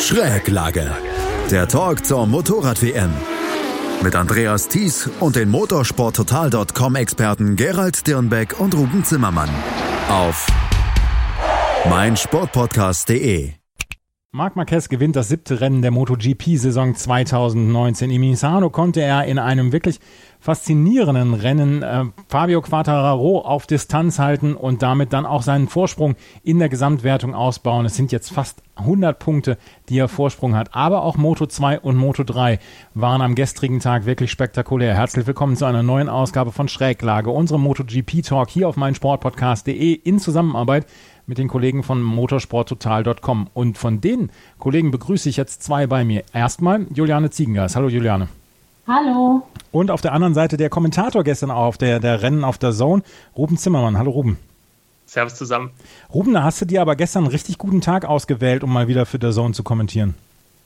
Schräglage. Der Talk zur Motorrad-WM. Mit Andreas Thies und den motorsporttotal.com-Experten Gerald Dirnbeck und Ruben Zimmermann. Auf meinsportpodcast.de. Marc Marquez gewinnt das siebte Rennen der MotoGP-Saison 2019. In Misano konnte er in einem wirklich faszinierenden Rennen äh, Fabio Quartararo auf Distanz halten und damit dann auch seinen Vorsprung in der Gesamtwertung ausbauen. Es sind jetzt fast 100 Punkte, die er Vorsprung hat. Aber auch Moto 2 und Moto 3 waren am gestrigen Tag wirklich spektakulär. Herzlich willkommen zu einer neuen Ausgabe von Schräglage, unserem MotoGP-Talk hier auf meinsportpodcast.de in Zusammenarbeit mit den Kollegen von motorsporttotal.com. Und von den Kollegen begrüße ich jetzt zwei bei mir. Erstmal Juliane Ziegengas. Hallo Juliane. Hallo. Und auf der anderen Seite der Kommentator gestern auch auf der, der Rennen auf der Zone, Ruben Zimmermann. Hallo Ruben. Servus zusammen. Ruben, da hast du dir aber gestern einen richtig guten Tag ausgewählt, um mal wieder für der Zone zu kommentieren.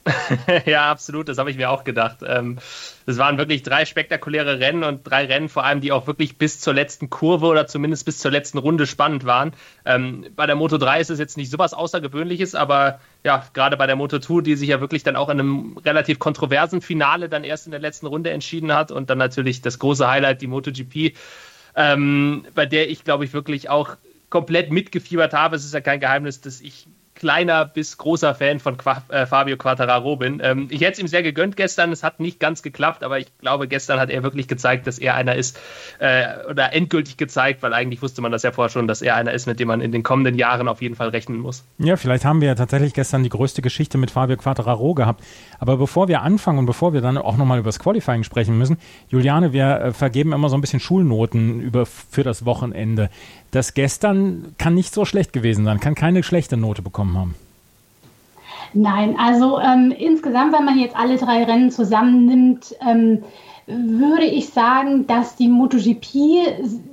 ja, absolut, das habe ich mir auch gedacht. Ähm, es waren wirklich drei spektakuläre Rennen und drei Rennen vor allem, die auch wirklich bis zur letzten Kurve oder zumindest bis zur letzten Runde spannend waren. Ähm, bei der Moto 3 ist es jetzt nicht so was Außergewöhnliches, aber ja, gerade bei der Moto 2, die sich ja wirklich dann auch in einem relativ kontroversen Finale dann erst in der letzten Runde entschieden hat und dann natürlich das große Highlight, die MotoGP, ähm, bei der ich glaube ich wirklich auch komplett mitgefiebert habe. Es ist ja kein Geheimnis, dass ich kleiner bis großer Fan von Qua äh, Fabio Quattararo bin. Ähm, ich hätte es ihm sehr gegönnt gestern, es hat nicht ganz geklappt, aber ich glaube, gestern hat er wirklich gezeigt, dass er einer ist, äh, oder endgültig gezeigt, weil eigentlich wusste man das ja vorher schon, dass er einer ist, mit dem man in den kommenden Jahren auf jeden Fall rechnen muss. Ja, vielleicht haben wir ja tatsächlich gestern die größte Geschichte mit Fabio Quattararo gehabt. Aber bevor wir anfangen und bevor wir dann auch nochmal über das Qualifying sprechen müssen, Juliane, wir äh, vergeben immer so ein bisschen Schulnoten über, für das Wochenende das gestern kann nicht so schlecht gewesen sein, kann keine schlechte Note bekommen haben. Nein, also ähm, insgesamt, wenn man jetzt alle drei Rennen zusammennimmt, ähm, würde ich sagen, dass die MotoGP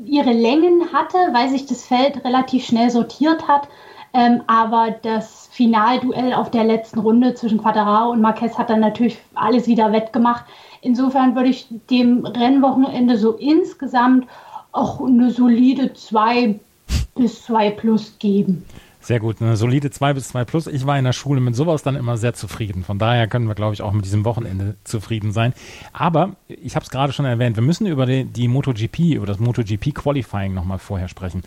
ihre Längen hatte, weil sich das Feld relativ schnell sortiert hat. Ähm, aber das Finalduell auf der letzten Runde zwischen Quattararo und Marquez hat dann natürlich alles wieder wettgemacht. Insofern würde ich dem Rennwochenende so insgesamt auch eine solide 2 bis 2 plus geben. Sehr gut, eine solide 2 bis 2 plus. Ich war in der Schule mit sowas dann immer sehr zufrieden. Von daher können wir, glaube ich, auch mit diesem Wochenende zufrieden sein. Aber ich habe es gerade schon erwähnt, wir müssen über die, die MotoGP, über das MotoGP Qualifying nochmal vorher sprechen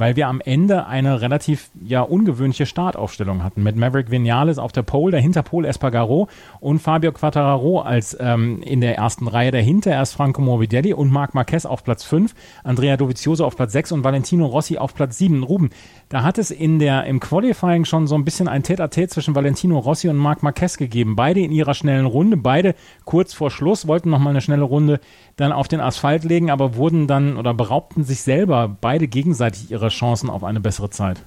weil wir am Ende eine relativ ja ungewöhnliche Startaufstellung hatten mit Maverick Vinales auf der Pole, dahinter Pole Espargaro und Fabio Quattararo als ähm, in der ersten Reihe dahinter erst Franco Morbidelli und Marc Marquez auf Platz 5, Andrea Dovizioso auf Platz 6 und Valentino Rossi auf Platz 7. Ruben, da hat es in der im Qualifying schon so ein bisschen ein Tete-a-Tete zwischen Valentino Rossi und Marc Marquez gegeben. Beide in ihrer schnellen Runde, beide kurz vor Schluss wollten noch mal eine schnelle Runde dann auf den Asphalt legen, aber wurden dann oder beraubten sich selber beide gegenseitig ihre Chancen auf eine bessere Zeit.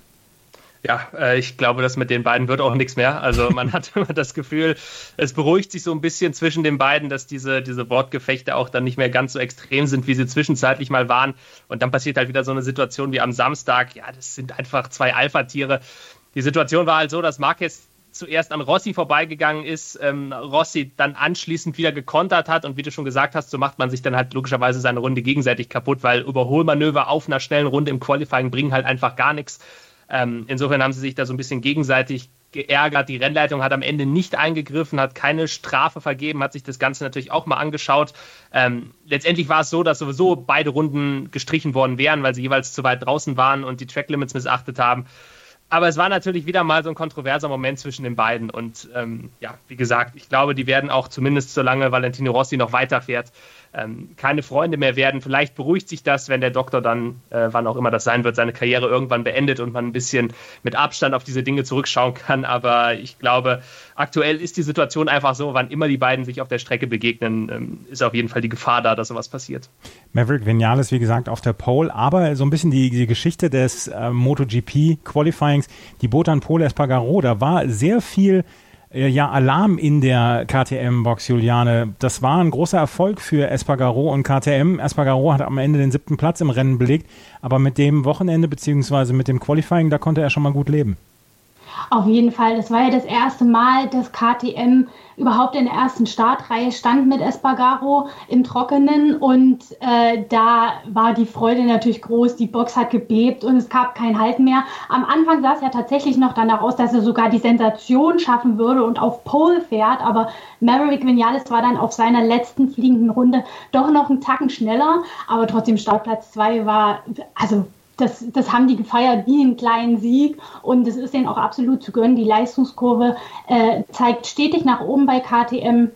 Ja, äh, ich glaube, dass mit den beiden wird auch nichts mehr. Also man hat immer das Gefühl, es beruhigt sich so ein bisschen zwischen den beiden, dass diese, diese Wortgefechte auch dann nicht mehr ganz so extrem sind, wie sie zwischenzeitlich mal waren. Und dann passiert halt wieder so eine Situation wie am Samstag. Ja, das sind einfach zwei Alpha-Tiere. Die Situation war halt so, dass Marquez zuerst an Rossi vorbeigegangen ist, ähm, Rossi dann anschließend wieder gekontert hat und wie du schon gesagt hast, so macht man sich dann halt logischerweise seine Runde gegenseitig kaputt, weil Überholmanöver auf einer schnellen Runde im Qualifying bringen halt einfach gar nichts. Ähm, insofern haben sie sich da so ein bisschen gegenseitig geärgert. Die Rennleitung hat am Ende nicht eingegriffen, hat keine Strafe vergeben, hat sich das Ganze natürlich auch mal angeschaut. Ähm, letztendlich war es so, dass sowieso beide Runden gestrichen worden wären, weil sie jeweils zu weit draußen waren und die Tracklimits missachtet haben. Aber es war natürlich wieder mal so ein kontroverser Moment zwischen den beiden. Und ähm, ja, wie gesagt, ich glaube, die werden auch zumindest solange Valentino Rossi noch weiterfährt, ähm, keine Freunde mehr werden. Vielleicht beruhigt sich das, wenn der Doktor dann, äh, wann auch immer das sein wird, seine Karriere irgendwann beendet und man ein bisschen mit Abstand auf diese Dinge zurückschauen kann. Aber ich glaube, aktuell ist die Situation einfach so, wann immer die beiden sich auf der Strecke begegnen, ähm, ist auf jeden Fall die Gefahr da, dass sowas passiert. Maverick Vinales, wie gesagt, auf der Pole, aber so ein bisschen die, die Geschichte des äh, MotoGP Qualifyings, die Botan Pole Espargaro, da war sehr viel ja, Alarm in der KTM-Box, Juliane. Das war ein großer Erfolg für Espargaro und KTM. Espargaro hat am Ende den siebten Platz im Rennen belegt, aber mit dem Wochenende beziehungsweise mit dem Qualifying, da konnte er schon mal gut leben. Auf jeden Fall. Das war ja das erste Mal, dass KTM überhaupt in der ersten Startreihe stand mit Espargaro im Trockenen und äh, da war die Freude natürlich groß. Die Box hat gebebt und es gab kein Halt mehr. Am Anfang sah es ja tatsächlich noch danach aus, dass er sogar die Sensation schaffen würde und auf Pole fährt, aber Maverick Vinales war dann auf seiner letzten fliegenden Runde doch noch einen Tacken schneller, aber trotzdem Startplatz 2 war, also das, das haben die gefeiert wie einen kleinen Sieg und es ist denen auch absolut zu gönnen. Die Leistungskurve äh, zeigt stetig nach oben bei KTM.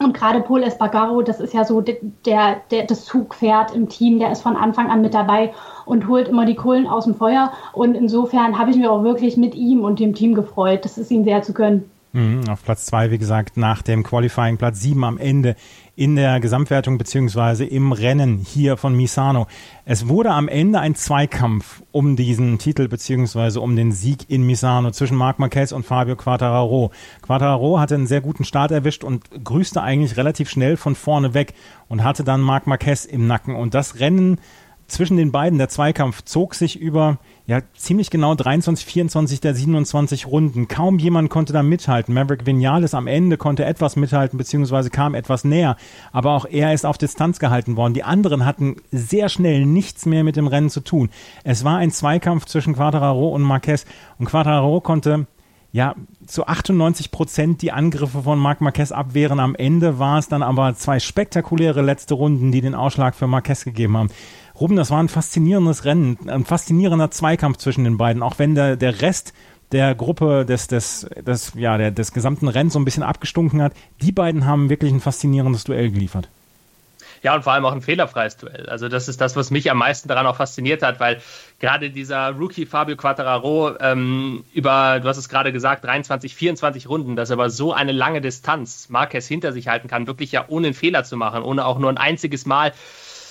Und gerade Paul Espargaro, das ist ja so der, der, das Zugpferd im Team, der ist von Anfang an mit dabei und holt immer die Kohlen aus dem Feuer. Und insofern habe ich mich auch wirklich mit ihm und dem Team gefreut. Das ist ihm sehr zu gönnen. Mhm, auf Platz zwei, wie gesagt, nach dem Qualifying Platz sieben am Ende in der Gesamtwertung beziehungsweise im Rennen hier von Misano. Es wurde am Ende ein Zweikampf um diesen Titel beziehungsweise um den Sieg in Misano zwischen Marc Marquez und Fabio Quattararo. Quattararo hatte einen sehr guten Start erwischt und grüßte eigentlich relativ schnell von vorne weg und hatte dann Marc Marquez im Nacken und das Rennen zwischen den beiden, der Zweikampf, zog sich über ja ziemlich genau 23, 24 der 27 Runden. Kaum jemand konnte da mithalten. Maverick Vinales am Ende konnte etwas mithalten, beziehungsweise kam etwas näher. Aber auch er ist auf Distanz gehalten worden. Die anderen hatten sehr schnell nichts mehr mit dem Rennen zu tun. Es war ein Zweikampf zwischen Quadraro und Marquez. Und Quadraro konnte ja, zu 98 Prozent die Angriffe von Marc Marquez abwehren. Am Ende war es dann aber zwei spektakuläre letzte Runden, die den Ausschlag für Marquez gegeben haben. Ruben, das war ein faszinierendes Rennen, ein faszinierender Zweikampf zwischen den beiden, auch wenn der, der Rest der Gruppe des, des, des, ja, der, des gesamten Rennens so ein bisschen abgestunken hat. Die beiden haben wirklich ein faszinierendes Duell geliefert. Ja, und vor allem auch ein fehlerfreies Duell. Also das ist das, was mich am meisten daran auch fasziniert hat, weil gerade dieser Rookie Fabio Quattararo ähm, über, du hast es gerade gesagt, 23, 24 Runden, dass er aber so eine lange Distanz Marquez hinter sich halten kann, wirklich ja ohne einen Fehler zu machen, ohne auch nur ein einziges Mal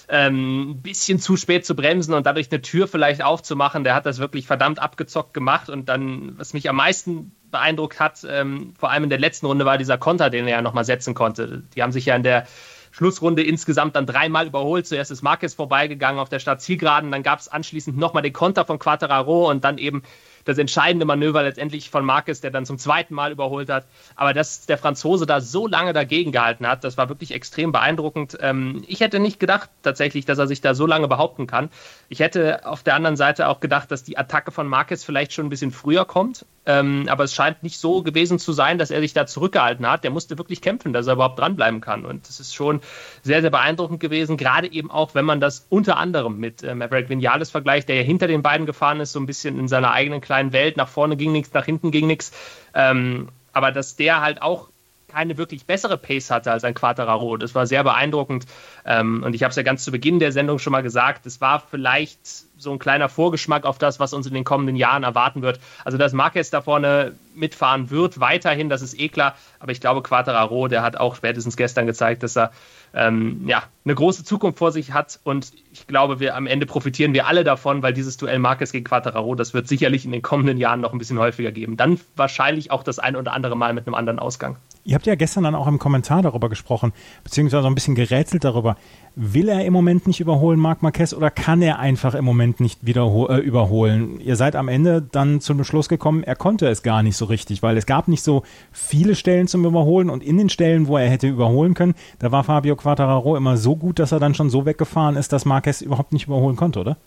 ähm, ein bisschen zu spät zu bremsen und dadurch eine Tür vielleicht aufzumachen. Der hat das wirklich verdammt abgezockt gemacht und dann, was mich am meisten beeindruckt hat, ähm, vor allem in der letzten Runde, war dieser Konter, den er ja nochmal setzen konnte. Die haben sich ja in der Schlussrunde insgesamt dann dreimal überholt. Zuerst ist Marquez vorbeigegangen auf der Startzielgeraden, dann gab es anschließend nochmal den Konter von Quattararo und dann eben das entscheidende Manöver letztendlich von Marquez, der dann zum zweiten Mal überholt hat. Aber dass der Franzose da so lange dagegen gehalten hat, das war wirklich extrem beeindruckend. Ähm, ich hätte nicht gedacht tatsächlich, dass er sich da so lange behaupten kann. Ich hätte auf der anderen Seite auch gedacht, dass die Attacke von Marquez vielleicht schon ein bisschen früher kommt. Ähm, aber es scheint nicht so gewesen zu sein, dass er sich da zurückgehalten hat. Der musste wirklich kämpfen, dass er überhaupt dranbleiben kann. Und das ist schon sehr, sehr beeindruckend gewesen, gerade eben auch, wenn man das unter anderem mit äh, Maverick Vinales vergleicht, der ja hinter den beiden gefahren ist, so ein bisschen in seiner eigenen kleinen Welt. Nach vorne ging nichts, nach hinten ging nichts. Ähm, aber dass der halt auch keine wirklich bessere Pace hatte als ein Quattararo. Das war sehr beeindruckend. Ähm, und ich habe es ja ganz zu Beginn der Sendung schon mal gesagt, es war vielleicht so ein kleiner Vorgeschmack auf das, was uns in den kommenden Jahren erwarten wird. Also, dass Marquez da vorne mitfahren wird, weiterhin, das ist eh klar. Aber ich glaube, Quattararo, der hat auch spätestens gestern gezeigt, dass er ähm, ja, eine große Zukunft vor sich hat. Und ich glaube, wir am Ende profitieren wir alle davon, weil dieses Duell Marquez gegen Quattararo, das wird sicherlich in den kommenden Jahren noch ein bisschen häufiger geben. Dann wahrscheinlich auch das ein oder andere Mal mit einem anderen Ausgang. Ihr habt ja gestern dann auch im Kommentar darüber gesprochen, beziehungsweise ein bisschen gerätselt darüber. Will er im Moment nicht überholen, Marc Marquez, oder kann er einfach im Moment nicht wieder äh, überholen? Ihr seid am Ende dann zum Schluss gekommen, er konnte es gar nicht so richtig, weil es gab nicht so viele Stellen zum Überholen und in den Stellen, wo er hätte überholen können, da war Fabio Quattararo immer so gut, dass er dann schon so weggefahren ist, dass Marquez überhaupt nicht überholen konnte, oder?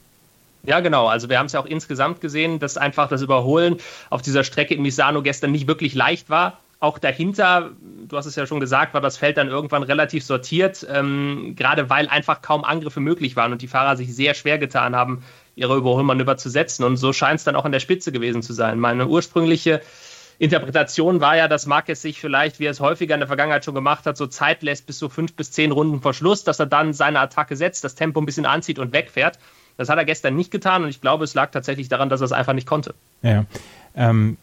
Ja, genau. Also wir haben es ja auch insgesamt gesehen, dass einfach das Überholen auf dieser Strecke in Misano gestern nicht wirklich leicht war auch dahinter, du hast es ja schon gesagt, war das Feld dann irgendwann relativ sortiert, ähm, gerade weil einfach kaum Angriffe möglich waren und die Fahrer sich sehr schwer getan haben, ihre Überholmanöver zu setzen. Und so scheint es dann auch an der Spitze gewesen zu sein. Meine ursprüngliche Interpretation war ja, dass Marquez sich vielleicht, wie er es häufiger in der Vergangenheit schon gemacht hat, so Zeit lässt bis so fünf bis zehn Runden vor Schluss, dass er dann seine Attacke setzt, das Tempo ein bisschen anzieht und wegfährt. Das hat er gestern nicht getan und ich glaube, es lag tatsächlich daran, dass er es einfach nicht konnte. Ja. Ähm,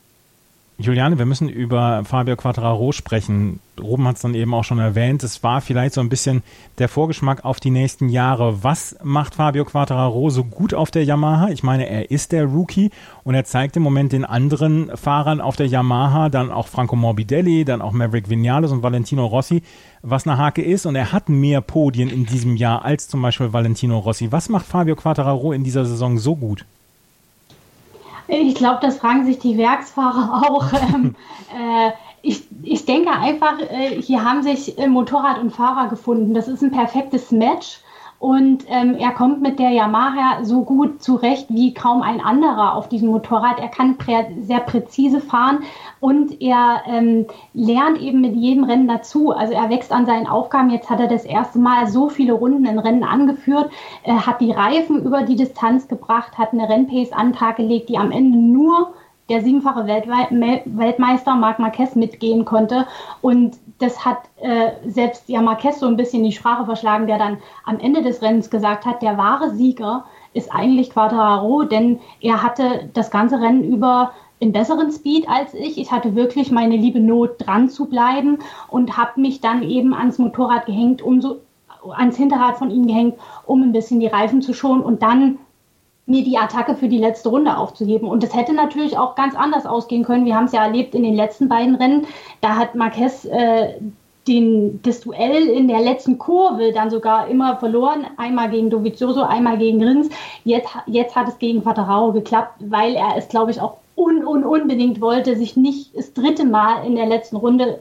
Juliane, wir müssen über Fabio Quattraro sprechen. Ruben hat es dann eben auch schon erwähnt. Es war vielleicht so ein bisschen der Vorgeschmack auf die nächsten Jahre. Was macht Fabio Quattraro so gut auf der Yamaha? Ich meine, er ist der Rookie und er zeigt im Moment den anderen Fahrern auf der Yamaha, dann auch Franco Morbidelli, dann auch Maverick Vinales und Valentino Rossi, was eine Hake ist. Und er hat mehr Podien in diesem Jahr als zum Beispiel Valentino Rossi. Was macht Fabio Quattraro in dieser Saison so gut? Ich glaube, das fragen sich die Werksfahrer auch. Ähm, äh, ich, ich denke einfach, äh, hier haben sich äh, Motorrad und Fahrer gefunden. Das ist ein perfektes Match. Und ähm, er kommt mit der Yamaha so gut zurecht wie kaum ein anderer auf diesem Motorrad. Er kann prä sehr präzise fahren und er ähm, lernt eben mit jedem Rennen dazu. Also er wächst an seinen Aufgaben. Jetzt hat er das erste Mal so viele Runden in Rennen angeführt, er hat die Reifen über die Distanz gebracht, hat eine Rennpace an den Tag gelegt, die am Ende nur der siebenfache Weltmeister Marc Marquez mitgehen konnte. Und das hat äh, selbst ja Marquez so ein bisschen die Sprache verschlagen, der dann am Ende des Rennens gesagt hat, der wahre Sieger ist eigentlich Quadraro, denn er hatte das ganze Rennen über in besseren Speed als ich. Ich hatte wirklich meine liebe Not dran zu bleiben und habe mich dann eben ans Motorrad gehängt, um so ans Hinterrad von ihm gehängt, um ein bisschen die Reifen zu schonen und dann mir die Attacke für die letzte Runde aufzuheben. Und das hätte natürlich auch ganz anders ausgehen können. Wir haben es ja erlebt in den letzten beiden Rennen. Da hat Marquez äh, den, das Duell in der letzten Kurve dann sogar immer verloren. Einmal gegen Dovizioso, einmal gegen Rins. Jetzt, jetzt hat es gegen Vaterao geklappt, weil er es, glaube ich, auch un, un, unbedingt wollte, sich nicht das dritte Mal in der letzten Runde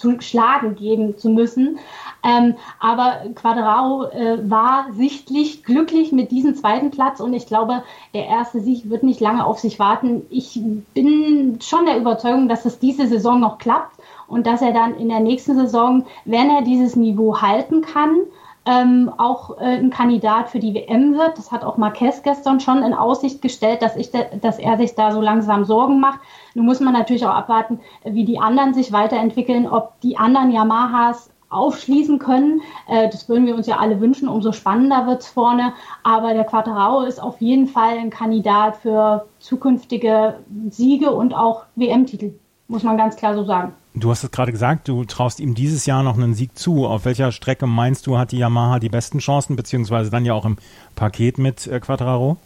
zu schlagen geben zu müssen. Ähm, aber Quadraro äh, war sichtlich glücklich mit diesem zweiten Platz und ich glaube, der erste Sieg wird nicht lange auf sich warten. Ich bin schon der Überzeugung, dass es diese Saison noch klappt und dass er dann in der nächsten Saison, wenn er dieses Niveau halten kann, ähm, auch äh, ein Kandidat für die WM wird. Das hat auch Marquez gestern schon in Aussicht gestellt, dass, ich dass er sich da so langsam Sorgen macht. Nun muss man natürlich auch abwarten, wie die anderen sich weiterentwickeln, ob die anderen Yamahas aufschließen können. Äh, das würden wir uns ja alle wünschen, umso spannender wird es vorne. Aber der Quattarao ist auf jeden Fall ein Kandidat für zukünftige Siege und auch WM-Titel, muss man ganz klar so sagen. Du hast es gerade gesagt, du traust ihm dieses Jahr noch einen Sieg zu. Auf welcher Strecke meinst du, hat die Yamaha die besten Chancen, beziehungsweise dann ja auch im Paket mit äh, Quattraro?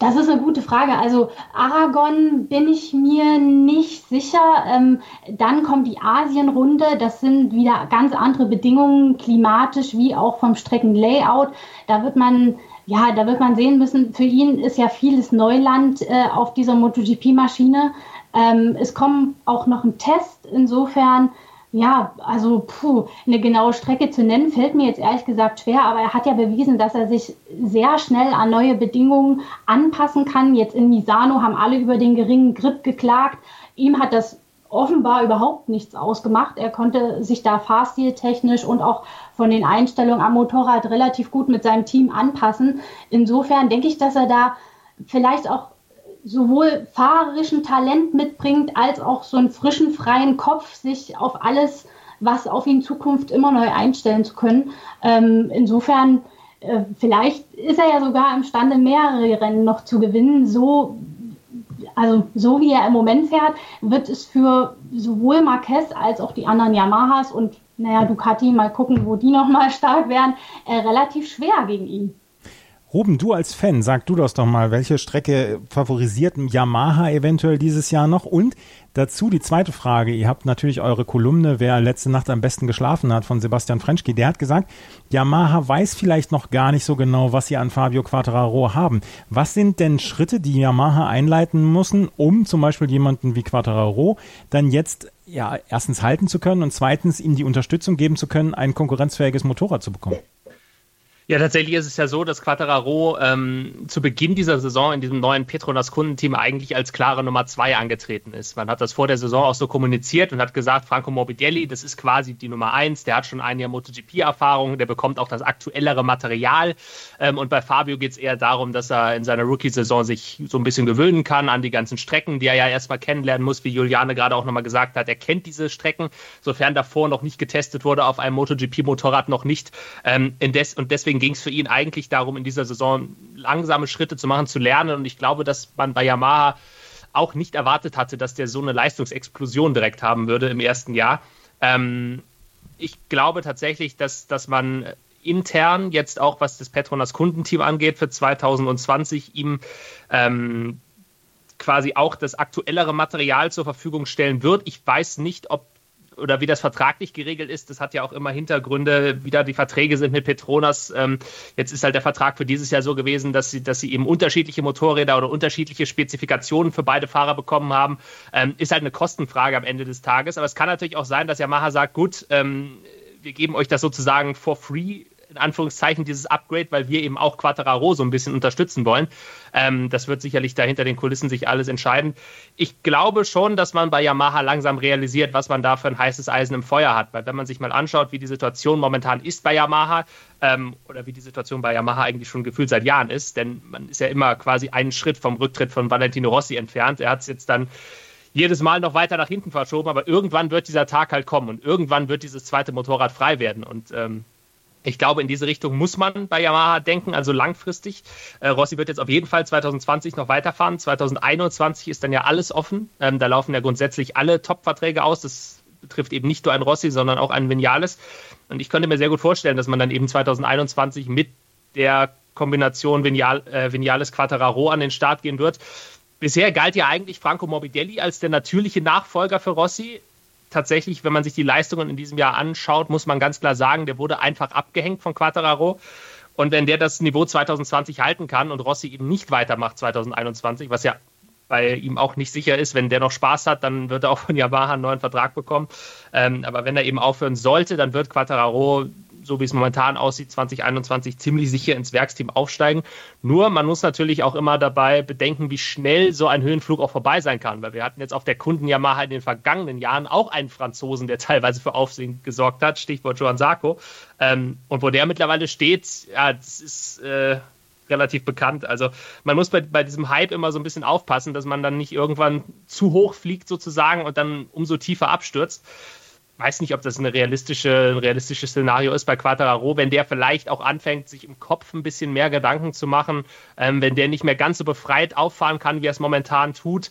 Das ist eine gute Frage. Also Aragon bin ich mir nicht sicher. Ähm, dann kommt die Asienrunde. Das sind wieder ganz andere Bedingungen, klimatisch wie auch vom Streckenlayout. Da wird man ja, da wird man sehen müssen, für ihn ist ja vieles Neuland äh, auf dieser MotoGP-Maschine. Ähm, es kommt auch noch ein Test. Insofern ja, also puh, eine genaue Strecke zu nennen, fällt mir jetzt ehrlich gesagt schwer, aber er hat ja bewiesen, dass er sich sehr schnell an neue Bedingungen anpassen kann. Jetzt in Misano haben alle über den geringen Grip geklagt. Ihm hat das offenbar überhaupt nichts ausgemacht. Er konnte sich da fahrstiltechnisch und auch von den Einstellungen am Motorrad relativ gut mit seinem Team anpassen. Insofern denke ich, dass er da vielleicht auch sowohl fahrerischen Talent mitbringt, als auch so einen frischen, freien Kopf, sich auf alles, was auf ihn Zukunft immer neu einstellen zu können. Ähm, insofern, äh, vielleicht ist er ja sogar imstande, mehrere Rennen noch zu gewinnen. So, also so wie er im Moment fährt, wird es für sowohl Marquez als auch die anderen Yamahas und naja, Ducati, mal gucken, wo die nochmal stark werden, äh, relativ schwer gegen ihn. Ruben, du als Fan, sag du das doch mal, welche Strecke favorisiert Yamaha eventuell dieses Jahr noch? Und dazu die zweite Frage. Ihr habt natürlich eure Kolumne, wer letzte Nacht am besten geschlafen hat, von Sebastian Frenschke. Der hat gesagt, Yamaha weiß vielleicht noch gar nicht so genau, was sie an Fabio Quattararo haben. Was sind denn Schritte, die Yamaha einleiten müssen, um zum Beispiel jemanden wie Quattararo dann jetzt ja erstens halten zu können und zweitens ihm die Unterstützung geben zu können, ein konkurrenzfähiges Motorrad zu bekommen? Ja, tatsächlich ist es ja so, dass Quattararo ähm, zu Beginn dieser Saison in diesem neuen Petronas Kundenteam eigentlich als klare Nummer zwei angetreten ist. Man hat das vor der Saison auch so kommuniziert und hat gesagt, Franco Morbidelli, das ist quasi die Nummer eins, der hat schon ein Jahr MotoGP-Erfahrung, der bekommt auch das aktuellere Material. Ähm, und bei Fabio geht es eher darum, dass er in seiner Rookie-Saison sich so ein bisschen gewöhnen kann an die ganzen Strecken, die er ja erstmal kennenlernen muss, wie Juliane gerade auch nochmal gesagt hat. Er kennt diese Strecken, sofern davor noch nicht getestet wurde auf einem MotoGP-Motorrad noch nicht. Ähm, indes, und deswegen deswegen ging es für ihn eigentlich darum, in dieser Saison langsame Schritte zu machen, zu lernen. Und ich glaube, dass man bei Yamaha auch nicht erwartet hatte, dass der so eine Leistungsexplosion direkt haben würde im ersten Jahr. Ähm, ich glaube tatsächlich, dass, dass man intern jetzt auch, was das Petronas Kundenteam angeht, für 2020 ihm ähm, quasi auch das aktuellere Material zur Verfügung stellen wird. Ich weiß nicht, ob oder wie das vertraglich geregelt ist, das hat ja auch immer Hintergründe, wie da die Verträge sind mit Petronas. Ähm, jetzt ist halt der Vertrag für dieses Jahr so gewesen, dass sie, dass sie eben unterschiedliche Motorräder oder unterschiedliche Spezifikationen für beide Fahrer bekommen haben. Ähm, ist halt eine Kostenfrage am Ende des Tages. Aber es kann natürlich auch sein, dass Yamaha sagt, gut, ähm, wir geben euch das sozusagen for free in Anführungszeichen dieses Upgrade, weil wir eben auch Quattararo so ein bisschen unterstützen wollen. Ähm, das wird sicherlich da hinter den Kulissen sich alles entscheiden. Ich glaube schon, dass man bei Yamaha langsam realisiert, was man da für ein heißes Eisen im Feuer hat. Weil wenn man sich mal anschaut, wie die Situation momentan ist bei Yamaha ähm, oder wie die Situation bei Yamaha eigentlich schon gefühlt seit Jahren ist, denn man ist ja immer quasi einen Schritt vom Rücktritt von Valentino Rossi entfernt. Er hat es jetzt dann jedes Mal noch weiter nach hinten verschoben, aber irgendwann wird dieser Tag halt kommen und irgendwann wird dieses zweite Motorrad frei werden. Und ähm, ich glaube, in diese Richtung muss man bei Yamaha denken, also langfristig. Äh, Rossi wird jetzt auf jeden Fall 2020 noch weiterfahren. 2021 ist dann ja alles offen. Ähm, da laufen ja grundsätzlich alle Top-Verträge aus. Das betrifft eben nicht nur einen Rossi, sondern auch einen Vinales. Und ich könnte mir sehr gut vorstellen, dass man dann eben 2021 mit der Kombination Vinal, äh, Vinales Quattararo an den Start gehen wird. Bisher galt ja eigentlich Franco Morbidelli als der natürliche Nachfolger für Rossi tatsächlich, wenn man sich die Leistungen in diesem Jahr anschaut, muss man ganz klar sagen, der wurde einfach abgehängt von Quattararo. Und wenn der das Niveau 2020 halten kann und Rossi eben nicht weitermacht 2021, was ja bei ihm auch nicht sicher ist, wenn der noch Spaß hat, dann wird er auch von Yamaha einen neuen Vertrag bekommen. Ähm, aber wenn er eben aufhören sollte, dann wird Quattararo so wie es momentan aussieht, 2021 ziemlich sicher ins Werksteam aufsteigen. Nur man muss natürlich auch immer dabei bedenken, wie schnell so ein Höhenflug auch vorbei sein kann, weil wir hatten jetzt auf der Kunden Yamaha in den vergangenen Jahren auch einen Franzosen, der teilweise für Aufsehen gesorgt hat, Stichwort Joan Sarko. Ähm, und wo der mittlerweile steht, ja, das ist äh, relativ bekannt. Also man muss bei, bei diesem Hype immer so ein bisschen aufpassen, dass man dann nicht irgendwann zu hoch fliegt sozusagen und dann umso tiefer abstürzt weiß nicht, ob das eine realistische, ein realistisches Szenario ist bei Quattararo, wenn der vielleicht auch anfängt, sich im Kopf ein bisschen mehr Gedanken zu machen, ähm, wenn der nicht mehr ganz so befreit auffahren kann, wie er es momentan tut.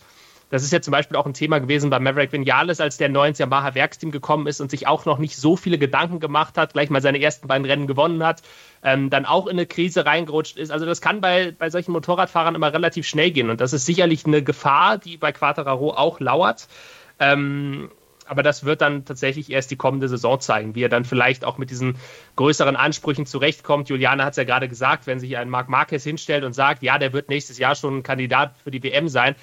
Das ist ja zum Beispiel auch ein Thema gewesen bei Maverick Vinales, als der neu ins Yamaha Werksteam gekommen ist und sich auch noch nicht so viele Gedanken gemacht hat, gleich mal seine ersten beiden Rennen gewonnen hat, ähm, dann auch in eine Krise reingerutscht ist. Also das kann bei, bei solchen Motorradfahrern immer relativ schnell gehen und das ist sicherlich eine Gefahr, die bei Quattararo auch lauert. Ähm, aber das wird dann tatsächlich erst die kommende Saison zeigen, wie er dann vielleicht auch mit diesen größeren Ansprüchen zurechtkommt. Juliane hat es ja gerade gesagt, wenn sich ein Marc Marquez hinstellt und sagt, ja, der wird nächstes Jahr schon ein Kandidat für die WM sein,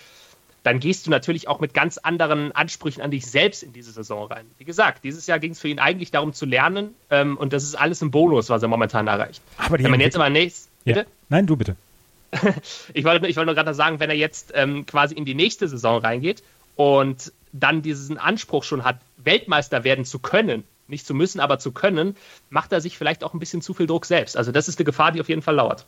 dann gehst du natürlich auch mit ganz anderen Ansprüchen an dich selbst in diese Saison rein. Wie gesagt, dieses Jahr ging es für ihn eigentlich darum zu lernen ähm, und das ist alles ein Bonus, was er momentan erreicht. Aber wenn man jetzt aber nächstes. Ja. Nein, du bitte. ich wollte, ich wollte nur gerade sagen, wenn er jetzt ähm, quasi in die nächste Saison reingeht und dann diesen Anspruch schon hat, Weltmeister werden zu können, nicht zu müssen, aber zu können, macht er sich vielleicht auch ein bisschen zu viel Druck selbst. Also das ist eine Gefahr, die auf jeden Fall lauert.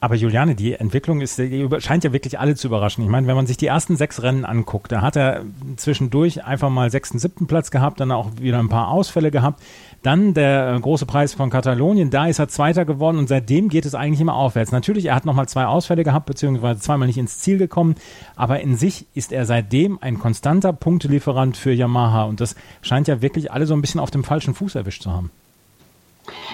Aber Juliane, die Entwicklung ist, die scheint ja wirklich alle zu überraschen. Ich meine, wenn man sich die ersten sechs Rennen anguckt, da hat er zwischendurch einfach mal sechsten, siebten Platz gehabt, dann auch wieder ein paar Ausfälle gehabt. Dann der äh, große Preis von Katalonien, da ist er Zweiter geworden und seitdem geht es eigentlich immer aufwärts. Natürlich, er hat nochmal zwei Ausfälle gehabt, beziehungsweise zweimal nicht ins Ziel gekommen, aber in sich ist er seitdem ein konstanter Punktelieferant für Yamaha und das scheint ja wirklich alle so ein bisschen auf dem falschen Fuß erwischt zu haben.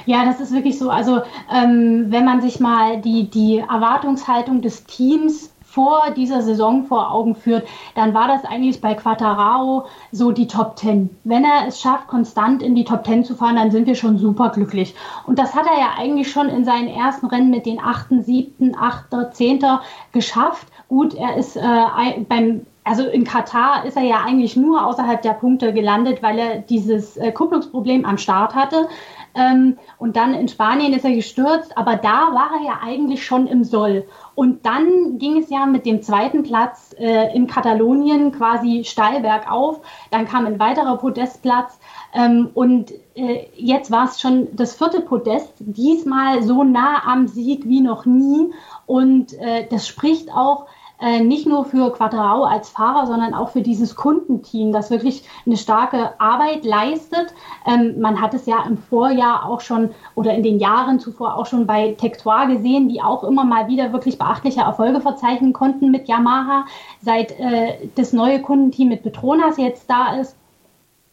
Ja, das ist wirklich so. Also ähm, wenn man sich mal die, die Erwartungshaltung des Teams vor dieser Saison vor Augen führt, dann war das eigentlich bei Quattarao so die Top 10. Wenn er es schafft, konstant in die Top 10 zu fahren, dann sind wir schon super glücklich. Und das hat er ja eigentlich schon in seinen ersten Rennen mit den 8., 7., 8., 10. geschafft. Gut, er ist äh, beim also in Katar ist er ja eigentlich nur außerhalb der Punkte gelandet, weil er dieses äh, Kupplungsproblem am Start hatte. Ähm, und dann in Spanien ist er gestürzt, aber da war er ja eigentlich schon im Soll. Und dann ging es ja mit dem zweiten Platz äh, in Katalonien quasi steil bergauf. Dann kam ein weiterer Podestplatz. Ähm, und äh, jetzt war es schon das vierte Podest, diesmal so nah am Sieg wie noch nie. Und äh, das spricht auch äh, nicht nur für Quadrao als Fahrer, sondern auch für dieses Kundenteam, das wirklich eine starke Arbeit leistet. Ähm, man hat es ja im Vorjahr auch schon oder in den Jahren zuvor auch schon bei Tectoir gesehen, die auch immer mal wieder wirklich beachtliche Erfolge verzeichnen konnten mit Yamaha. Seit äh, das neue Kundenteam mit Petronas jetzt da ist,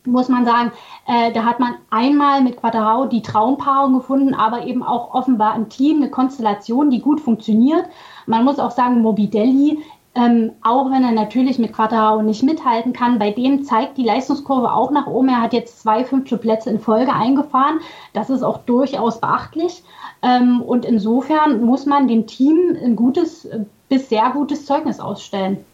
muss man sagen, äh, da hat man einmal mit Quadrao die Traumpaarung gefunden, aber eben auch offenbar ein Team, eine Konstellation, die gut funktioniert. Man muss auch sagen, Mobidelli Ähm, auch wenn er natürlich mit Quattararo nicht mithalten kann, bei dem zeigt die Leistungskurve auch nach oben. Er hat jetzt zwei fünfte Plätze in Folge eingefahren. Das ist auch durchaus beachtlich. Ähm, und insofern muss man dem Team ein gutes bis sehr gutes Zeugnis ausstellen.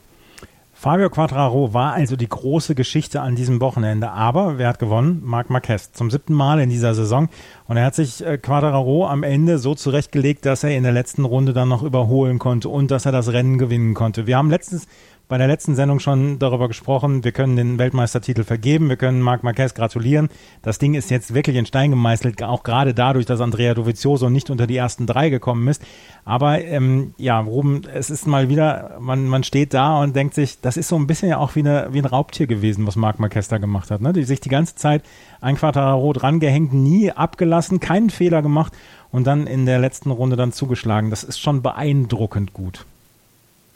Fabio Quattraro war also die große Geschichte an diesem Wochenende. Aber wer hat gewonnen? Marc Marquez. Zum siebten Mal in dieser Saison. Und er hat sich äh, Quattraro am Ende so zurechtgelegt, dass er in der letzten Runde dann noch überholen konnte und dass er das Rennen gewinnen konnte. Wir haben letztens bei der letzten Sendung schon darüber gesprochen. Wir können den Weltmeistertitel vergeben. Wir können Marc Marquez gratulieren. Das Ding ist jetzt wirklich in Stein gemeißelt, auch gerade dadurch, dass Andrea Dovizioso nicht unter die ersten drei gekommen ist. Aber ähm, ja, Ruben, es ist mal wieder, man, man steht da und denkt sich, das ist so ein bisschen ja auch wie, eine, wie ein Raubtier gewesen, was Marc Marquez da gemacht hat. Ne? Die sich die ganze Zeit ein Quadraro dran gehängt, nie abgelassen, keinen Fehler gemacht und dann in der letzten Runde dann zugeschlagen. Das ist schon beeindruckend gut.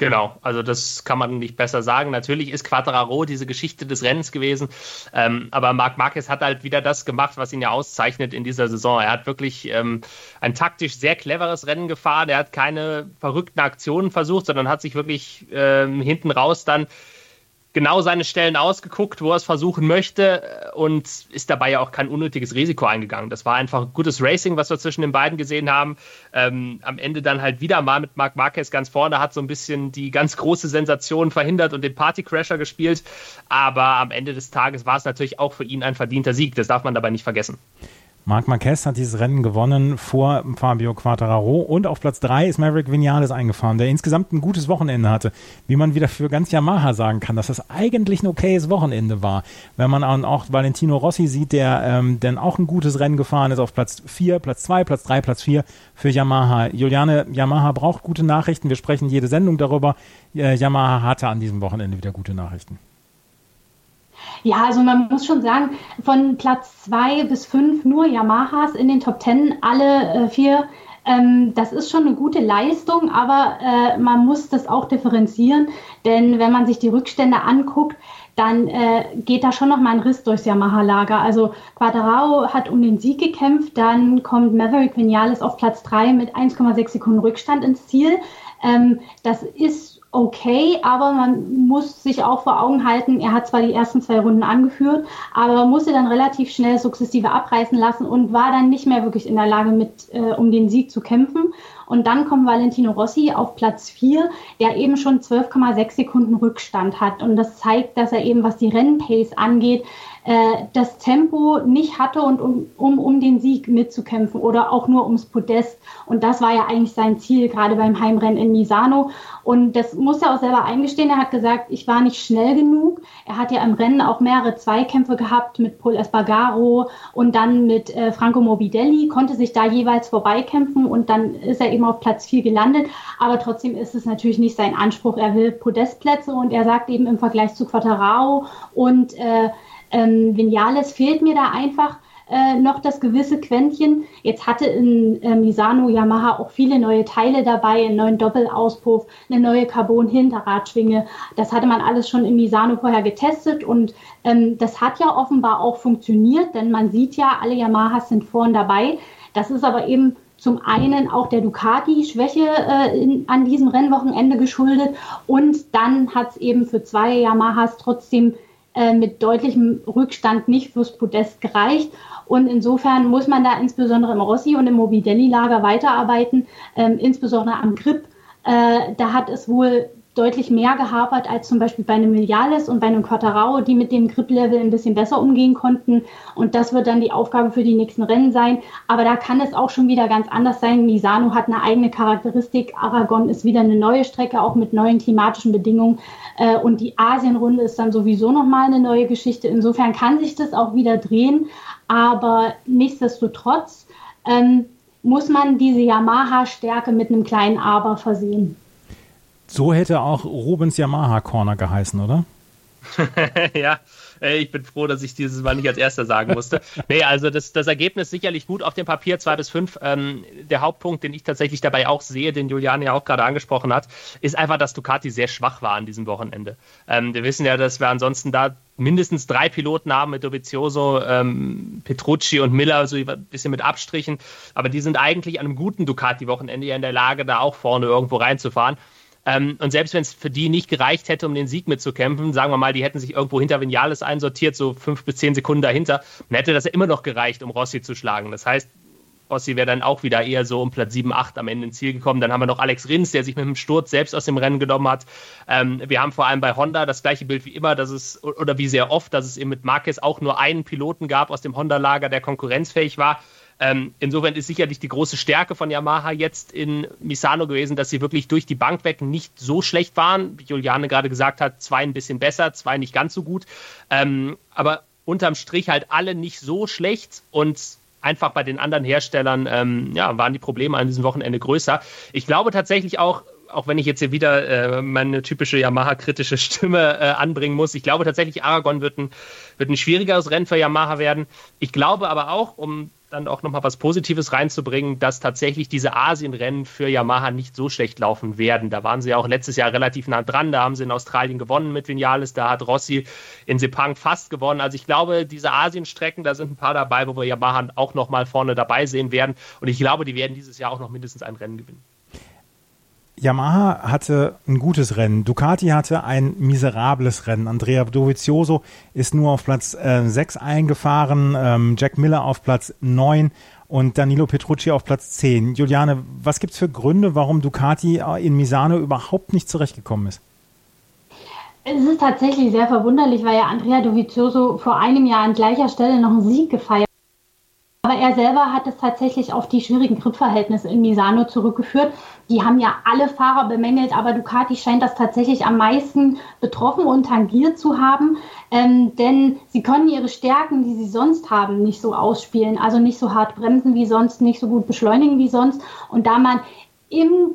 Genau, also das kann man nicht besser sagen. Natürlich ist Quattraro diese Geschichte des Rennens gewesen, ähm, aber Marc Marquez hat halt wieder das gemacht, was ihn ja auszeichnet in dieser Saison. Er hat wirklich ähm, ein taktisch sehr cleveres Rennen gefahren. Er hat keine verrückten Aktionen versucht, sondern hat sich wirklich ähm, hinten raus dann genau seine Stellen ausgeguckt, wo er es versuchen möchte äh, und ist dabei ja auch kein unnötiges Risiko eingegangen. Das war einfach gutes Racing, was wir zwischen den beiden gesehen haben. Ähm, am Ende dann halt wieder mal mit Marc Marquez ganz vorne, hat so ein bisschen die ganz große Sensation verhindert und den Partycrasher gespielt. Aber am Ende des Tages war es natürlich auch für ihn ein verdienter Sieg. Das darf man dabei nicht vergessen. Marc Marquez hat dieses Rennen gewonnen vor Fabio Quattararo und auf Platz 3 ist Maverick Vinales eingefahren, der insgesamt ein gutes Wochenende hatte. Wie man wieder für ganz Yamaha sagen kann, dass das eigentlich ein okayes Wochenende war. Wenn man auch Valentino Rossi sieht, der ähm, dann auch ein gutes Rennen gefahren ist auf Platz 4, Platz 2, Platz 3, Platz 4 für Yamaha. Juliane, Yamaha braucht gute Nachrichten. Wir sprechen jede Sendung darüber. Äh, Yamaha hatte an diesem Wochenende wieder gute Nachrichten. Ja, also man muss schon sagen, von Platz zwei bis fünf nur Yamahas in den Top Ten, alle äh, vier. Ähm, das ist schon eine gute Leistung, aber äh, man muss das auch differenzieren, denn wenn man sich die Rückstände anguckt, dann äh, geht da schon noch mal ein Riss durchs Yamaha-Lager. Also Quadrao hat um den Sieg gekämpft, dann kommt Maverick Vinales auf Platz 3 mit 1,6 Sekunden Rückstand ins Ziel. Ähm, das ist okay, aber man muss sich auch vor Augen halten, er hat zwar die ersten zwei Runden angeführt, aber musste dann relativ schnell sukzessive abreißen lassen und war dann nicht mehr wirklich in der Lage, mit äh, um den Sieg zu kämpfen. Und dann kommt Valentino Rossi auf Platz 4, der eben schon 12,6 Sekunden Rückstand hat. Und das zeigt, dass er eben, was die Rennpace angeht, äh, das Tempo nicht hatte und um, um, um den Sieg mitzukämpfen oder auch nur ums Podest. Und das war ja eigentlich sein Ziel, gerade beim Heimrennen in Misano. Und das muss er auch selber eingestehen. Er hat gesagt, ich war nicht schnell genug. Er hat ja im Rennen auch mehrere Zweikämpfe gehabt mit Paul Espargaro und dann mit äh, Franco Morbidelli, konnte sich da jeweils vorbeikämpfen und dann ist er eben auf Platz 4 gelandet. Aber trotzdem ist es natürlich nicht sein Anspruch. Er will Podestplätze und er sagt eben im Vergleich zu Quattarao und äh, ähm, Vinales fehlt mir da einfach äh, noch das gewisse Quäntchen. Jetzt hatte in äh, Misano Yamaha auch viele neue Teile dabei, einen neuen Doppelauspuff, eine neue Carbon-Hinterradschwinge. Das hatte man alles schon in Misano vorher getestet und ähm, das hat ja offenbar auch funktioniert, denn man sieht ja, alle Yamahas sind vorn dabei. Das ist aber eben zum einen auch der Ducati-Schwäche äh, an diesem Rennwochenende geschuldet und dann hat es eben für zwei Yamahas trotzdem äh, mit deutlichem Rückstand nicht fürs Podest gereicht. Und insofern muss man da insbesondere im Rossi und im Mobidelli-Lager weiterarbeiten, ähm, insbesondere am Grip. Äh, da hat es wohl deutlich mehr gehapert als zum Beispiel bei einem Miliales und bei einem Quattarao, die mit dem Grip-Level ein bisschen besser umgehen konnten. Und das wird dann die Aufgabe für die nächsten Rennen sein. Aber da kann es auch schon wieder ganz anders sein. Misano hat eine eigene Charakteristik. Aragon ist wieder eine neue Strecke, auch mit neuen klimatischen Bedingungen. Äh, und die Asienrunde ist dann sowieso nochmal eine neue Geschichte. Insofern kann sich das auch wieder drehen. Aber nichtsdestotrotz ähm, muss man diese Yamaha-Stärke mit einem kleinen Aber versehen. So hätte auch Rubens Yamaha Corner geheißen, oder? ja, ich bin froh, dass ich dieses Mal nicht als erster sagen musste. nee, also das, das Ergebnis sicherlich gut auf dem Papier, 2 bis 5. Ähm, der Hauptpunkt, den ich tatsächlich dabei auch sehe, den Juliane ja auch gerade angesprochen hat, ist einfach, dass Ducati sehr schwach war an diesem Wochenende. Ähm, wir wissen ja, dass wir ansonsten da mindestens drei Piloten haben mit Dovizioso, ähm, Petrucci und Miller, so ein bisschen mit Abstrichen. Aber die sind eigentlich an einem guten Ducati-Wochenende ja in der Lage, da auch vorne irgendwo reinzufahren. Ähm, und selbst wenn es für die nicht gereicht hätte, um den Sieg mitzukämpfen, sagen wir mal, die hätten sich irgendwo hinter Vinales einsortiert, so fünf bis zehn Sekunden dahinter, dann hätte das ja immer noch gereicht, um Rossi zu schlagen. Das heißt, Rossi wäre dann auch wieder eher so um Platz 7, 8 am Ende ins Ziel gekommen. Dann haben wir noch Alex Rins, der sich mit dem Sturz selbst aus dem Rennen genommen hat. Ähm, wir haben vor allem bei Honda das gleiche Bild wie immer, dass es, oder wie sehr oft, dass es eben mit Marquez auch nur einen Piloten gab aus dem Honda-Lager, der konkurrenzfähig war. Ähm, insofern ist sicherlich die große Stärke von Yamaha jetzt in Misano gewesen, dass sie wirklich durch die Bank weg nicht so schlecht waren. Wie Juliane gerade gesagt hat, zwei ein bisschen besser, zwei nicht ganz so gut. Ähm, aber unterm Strich halt alle nicht so schlecht und einfach bei den anderen Herstellern ähm, ja, waren die Probleme an diesem Wochenende größer. Ich glaube tatsächlich auch, auch wenn ich jetzt hier wieder äh, meine typische Yamaha-kritische Stimme äh, anbringen muss, ich glaube tatsächlich, Aragon wird ein, wird ein schwierigeres Rennen für Yamaha werden. Ich glaube aber auch, um dann auch nochmal was Positives reinzubringen, dass tatsächlich diese Asien-Rennen für Yamaha nicht so schlecht laufen werden. Da waren sie ja auch letztes Jahr relativ nah dran. Da haben sie in Australien gewonnen mit Vinales. Da hat Rossi in Sepang fast gewonnen. Also ich glaube, diese Asien-Strecken, da sind ein paar dabei, wo wir Yamaha auch nochmal vorne dabei sehen werden. Und ich glaube, die werden dieses Jahr auch noch mindestens ein Rennen gewinnen. Yamaha hatte ein gutes Rennen. Ducati hatte ein miserables Rennen. Andrea Dovizioso ist nur auf Platz äh, 6 eingefahren, ähm, Jack Miller auf Platz 9 und Danilo Petrucci auf Platz 10. Juliane, was gibt es für Gründe, warum Ducati äh, in Misano überhaupt nicht zurechtgekommen ist? Es ist tatsächlich sehr verwunderlich, weil ja Andrea Dovizioso vor einem Jahr an gleicher Stelle noch einen Sieg gefeiert aber er selber hat es tatsächlich auf die schwierigen Gripverhältnisse in Misano zurückgeführt. Die haben ja alle Fahrer bemängelt, aber Ducati scheint das tatsächlich am meisten betroffen und tangiert zu haben. Ähm, denn sie können ihre Stärken, die sie sonst haben, nicht so ausspielen. Also nicht so hart bremsen wie sonst, nicht so gut beschleunigen wie sonst. Und da man im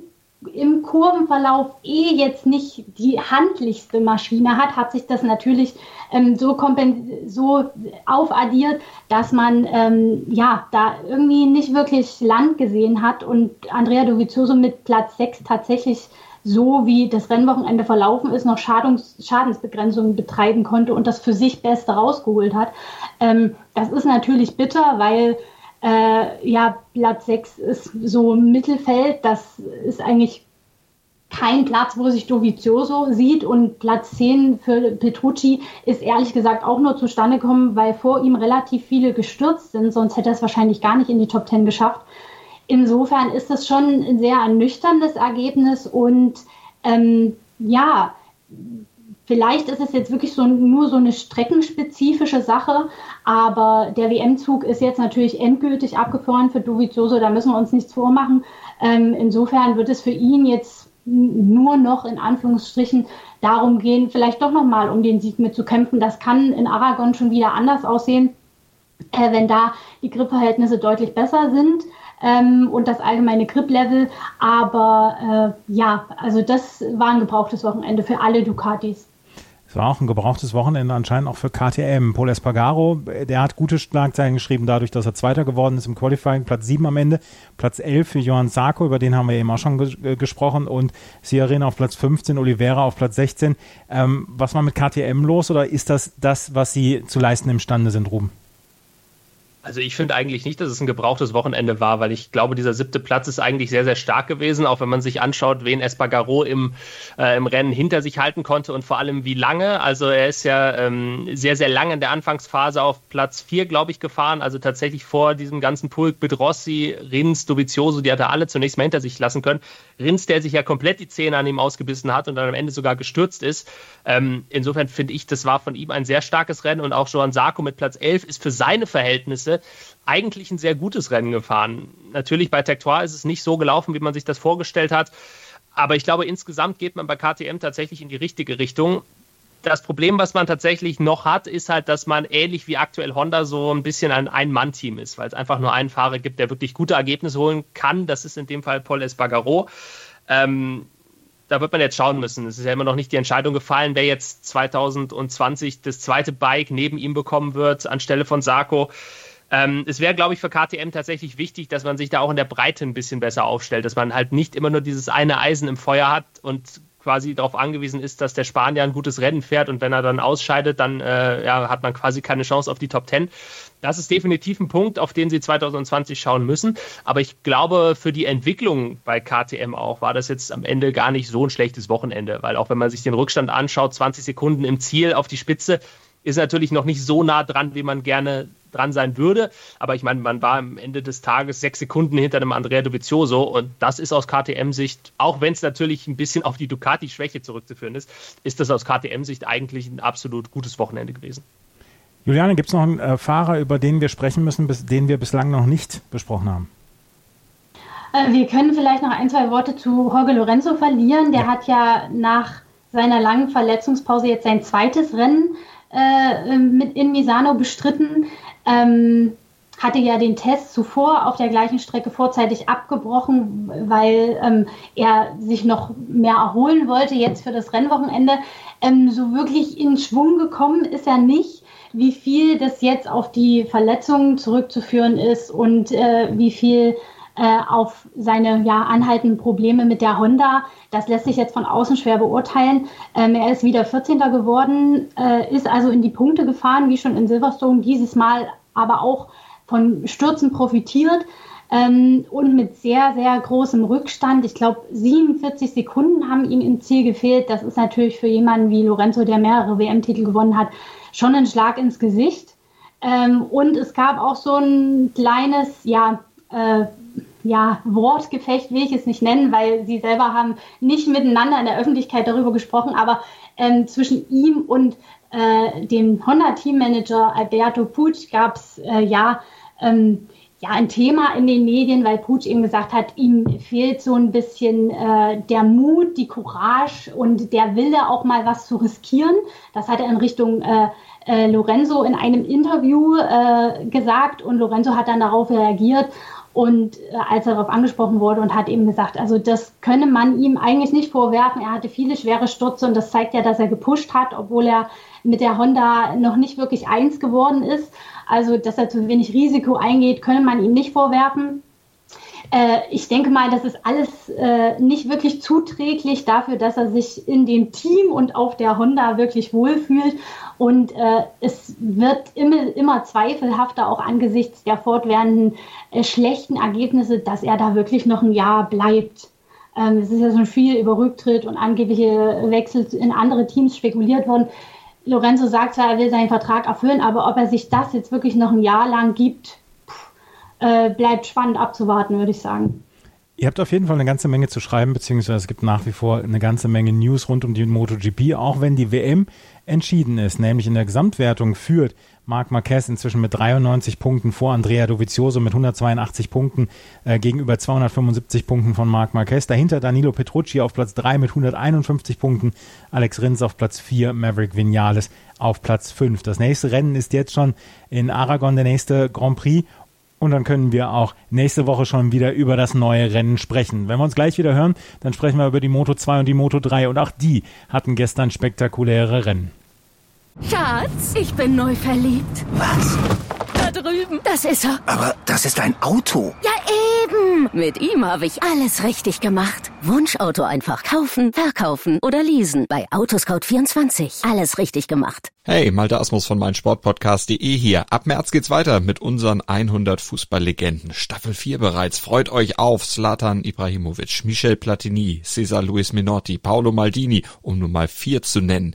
im Kurvenverlauf eh jetzt nicht die handlichste Maschine hat, hat sich das natürlich ähm, so, so aufaddiert, dass man ähm, ja da irgendwie nicht wirklich Land gesehen hat und Andrea Dovizioso mit Platz 6 tatsächlich so wie das Rennwochenende verlaufen ist, noch Schadungs Schadensbegrenzungen betreiben konnte und das für sich Beste rausgeholt hat. Ähm, das ist natürlich bitter, weil äh, ja, Platz 6 ist so Mittelfeld. Das ist eigentlich kein Platz, wo sich Dovizioso sieht. Und Platz 10 für Petrucci ist ehrlich gesagt auch nur zustande gekommen, weil vor ihm relativ viele gestürzt sind. Sonst hätte er es wahrscheinlich gar nicht in die Top 10 geschafft. Insofern ist das schon ein sehr ernüchterndes Ergebnis. Und ähm, ja, Vielleicht ist es jetzt wirklich so, nur so eine streckenspezifische Sache, aber der WM-Zug ist jetzt natürlich endgültig abgefahren für Dovizioso, da müssen wir uns nichts vormachen. Ähm, insofern wird es für ihn jetzt nur noch in Anführungsstrichen darum gehen, vielleicht doch nochmal um den Sieg mitzukämpfen. Das kann in Aragon schon wieder anders aussehen, äh, wenn da die Gripverhältnisse deutlich besser sind ähm, und das allgemeine Grip-Level. Aber äh, ja, also das war ein gebrauchtes Wochenende für alle Ducatis. War auch ein gebrauchtes Wochenende anscheinend auch für KTM. Paul Espargaro, der hat gute Schlagzeilen geschrieben, dadurch, dass er Zweiter geworden ist im Qualifying. Platz 7 am Ende, Platz 11 für Johann Sarko, über den haben wir eben auch schon ges äh, gesprochen. Und Sierren auf Platz 15, Oliveira auf Platz 16. Ähm, was war mit KTM los oder ist das das, was sie zu leisten imstande sind, Ruben? Also ich finde eigentlich nicht, dass es ein gebrauchtes Wochenende war, weil ich glaube, dieser siebte Platz ist eigentlich sehr, sehr stark gewesen, auch wenn man sich anschaut, wen Espargaro im, äh, im Rennen hinter sich halten konnte und vor allem wie lange. Also er ist ja ähm, sehr, sehr lange in der Anfangsphase auf Platz 4, glaube ich, gefahren, also tatsächlich vor diesem ganzen Pulk mit Rossi, Rins, Dovizioso, die hat er alle zunächst mal hinter sich lassen können. Rins, der sich ja komplett die Zähne an ihm ausgebissen hat und dann am Ende sogar gestürzt ist. Ähm, insofern finde ich, das war von ihm ein sehr starkes Rennen und auch Johan Sarko mit Platz 11 ist für seine Verhältnisse eigentlich ein sehr gutes Rennen gefahren. Natürlich bei Tectoire ist es nicht so gelaufen, wie man sich das vorgestellt hat. Aber ich glaube, insgesamt geht man bei KTM tatsächlich in die richtige Richtung. Das Problem, was man tatsächlich noch hat, ist halt, dass man ähnlich wie aktuell Honda so ein bisschen ein Ein-Mann-Team ist, weil es einfach nur einen Fahrer gibt, der wirklich gute Ergebnisse holen kann. Das ist in dem Fall Paul Espargaro. Ähm, da wird man jetzt schauen müssen. Es ist ja immer noch nicht die Entscheidung gefallen, wer jetzt 2020 das zweite Bike neben ihm bekommen wird, anstelle von Sarko. Ähm, es wäre, glaube ich, für KTM tatsächlich wichtig, dass man sich da auch in der Breite ein bisschen besser aufstellt, dass man halt nicht immer nur dieses eine Eisen im Feuer hat und quasi darauf angewiesen ist, dass der Spanier ein gutes Rennen fährt und wenn er dann ausscheidet, dann äh, ja, hat man quasi keine Chance auf die Top 10. Das ist definitiv ein Punkt, auf den sie 2020 schauen müssen. Aber ich glaube, für die Entwicklung bei KTM auch war das jetzt am Ende gar nicht so ein schlechtes Wochenende, weil auch wenn man sich den Rückstand anschaut, 20 Sekunden im Ziel auf die Spitze, ist natürlich noch nicht so nah dran, wie man gerne dran sein würde. Aber ich meine, man war am Ende des Tages sechs Sekunden hinter dem Andrea Dovizioso und das ist aus KTM-Sicht, auch wenn es natürlich ein bisschen auf die Ducati-Schwäche zurückzuführen ist, ist das aus KTM-Sicht eigentlich ein absolut gutes Wochenende gewesen. Juliane, gibt es noch einen äh, Fahrer, über den wir sprechen müssen, bis, den wir bislang noch nicht besprochen haben? Äh, wir können vielleicht noch ein, zwei Worte zu Jorge Lorenzo verlieren. Der ja. hat ja nach seiner langen Verletzungspause jetzt sein zweites Rennen äh, mit in Misano bestritten. Ähm, hatte ja den Test zuvor auf der gleichen Strecke vorzeitig abgebrochen, weil ähm, er sich noch mehr erholen wollte jetzt für das Rennwochenende. Ähm, so wirklich in Schwung gekommen ist er nicht. Wie viel das jetzt auf die Verletzungen zurückzuführen ist und äh, wie viel äh, auf seine ja, anhaltenden Probleme mit der Honda. Das lässt sich jetzt von außen schwer beurteilen. Ähm, er ist wieder 14. geworden, äh, ist also in die Punkte gefahren, wie schon in Silverstone, dieses Mal aber auch von Stürzen profitiert. Ähm, und mit sehr, sehr großem Rückstand. Ich glaube, 47 Sekunden haben ihm im Ziel gefehlt. Das ist natürlich für jemanden wie Lorenzo, der mehrere WM-Titel gewonnen hat, schon ein Schlag ins Gesicht. Ähm, und es gab auch so ein kleines, ja, äh, ja, Wortgefecht will ich es nicht nennen, weil sie selber haben nicht miteinander in der Öffentlichkeit darüber gesprochen, aber ähm, zwischen ihm und äh, dem Honda-Teammanager Alberto Puig gab es äh, ja, ähm, ja ein Thema in den Medien, weil Puig eben gesagt hat, ihm fehlt so ein bisschen äh, der Mut, die Courage und der Wille, auch mal was zu riskieren. Das hat er in Richtung äh, äh, Lorenzo in einem Interview äh, gesagt und Lorenzo hat dann darauf reagiert und äh, als er darauf angesprochen wurde und hat eben gesagt, also das könne man ihm eigentlich nicht vorwerfen. Er hatte viele schwere Stürze und das zeigt ja, dass er gepusht hat, obwohl er mit der Honda noch nicht wirklich eins geworden ist. Also, dass er zu wenig Risiko eingeht, könne man ihm nicht vorwerfen. Äh, ich denke mal, das ist alles äh, nicht wirklich zuträglich dafür, dass er sich in dem Team und auf der Honda wirklich wohlfühlt. Und äh, es wird immer, immer zweifelhafter, auch angesichts der fortwährenden äh, schlechten Ergebnisse, dass er da wirklich noch ein Jahr bleibt. Ähm, es ist ja schon viel über Rücktritt und angebliche Wechsel in andere Teams spekuliert worden. Lorenzo sagt zwar, er will seinen Vertrag erfüllen, aber ob er sich das jetzt wirklich noch ein Jahr lang gibt, äh, bleibt spannend abzuwarten, würde ich sagen. Ihr habt auf jeden Fall eine ganze Menge zu schreiben, beziehungsweise es gibt nach wie vor eine ganze Menge News rund um die MotoGP, auch wenn die WM entschieden ist, nämlich in der Gesamtwertung führt Marc Marquez inzwischen mit 93 Punkten vor Andrea Dovizioso mit 182 Punkten äh, gegenüber 275 Punkten von Marc Marquez. Dahinter Danilo Petrucci auf Platz 3 mit 151 Punkten, Alex Rins auf Platz 4, Maverick Vinales auf Platz 5. Das nächste Rennen ist jetzt schon in Aragon, der nächste Grand Prix und dann können wir auch nächste Woche schon wieder über das neue Rennen sprechen. Wenn wir uns gleich wieder hören, dann sprechen wir über die Moto 2 und die Moto 3. Und auch die hatten gestern spektakuläre Rennen. Schatz, ich bin neu verliebt. Was? Drüben. Das ist er. Aber das ist ein Auto. Ja, eben. Mit ihm habe ich alles richtig gemacht. Wunschauto einfach kaufen, verkaufen oder leasen. Bei Autoscout24. Alles richtig gemacht. Hey, Malte Asmus von meinsportpodcast.de hier. Ab März geht's weiter mit unseren 100 Fußballlegenden. Staffel 4 bereits. Freut euch auf Zlatan Ibrahimovic, Michel Platini, Cesar Luis Minotti, Paolo Maldini, um nur mal vier zu nennen.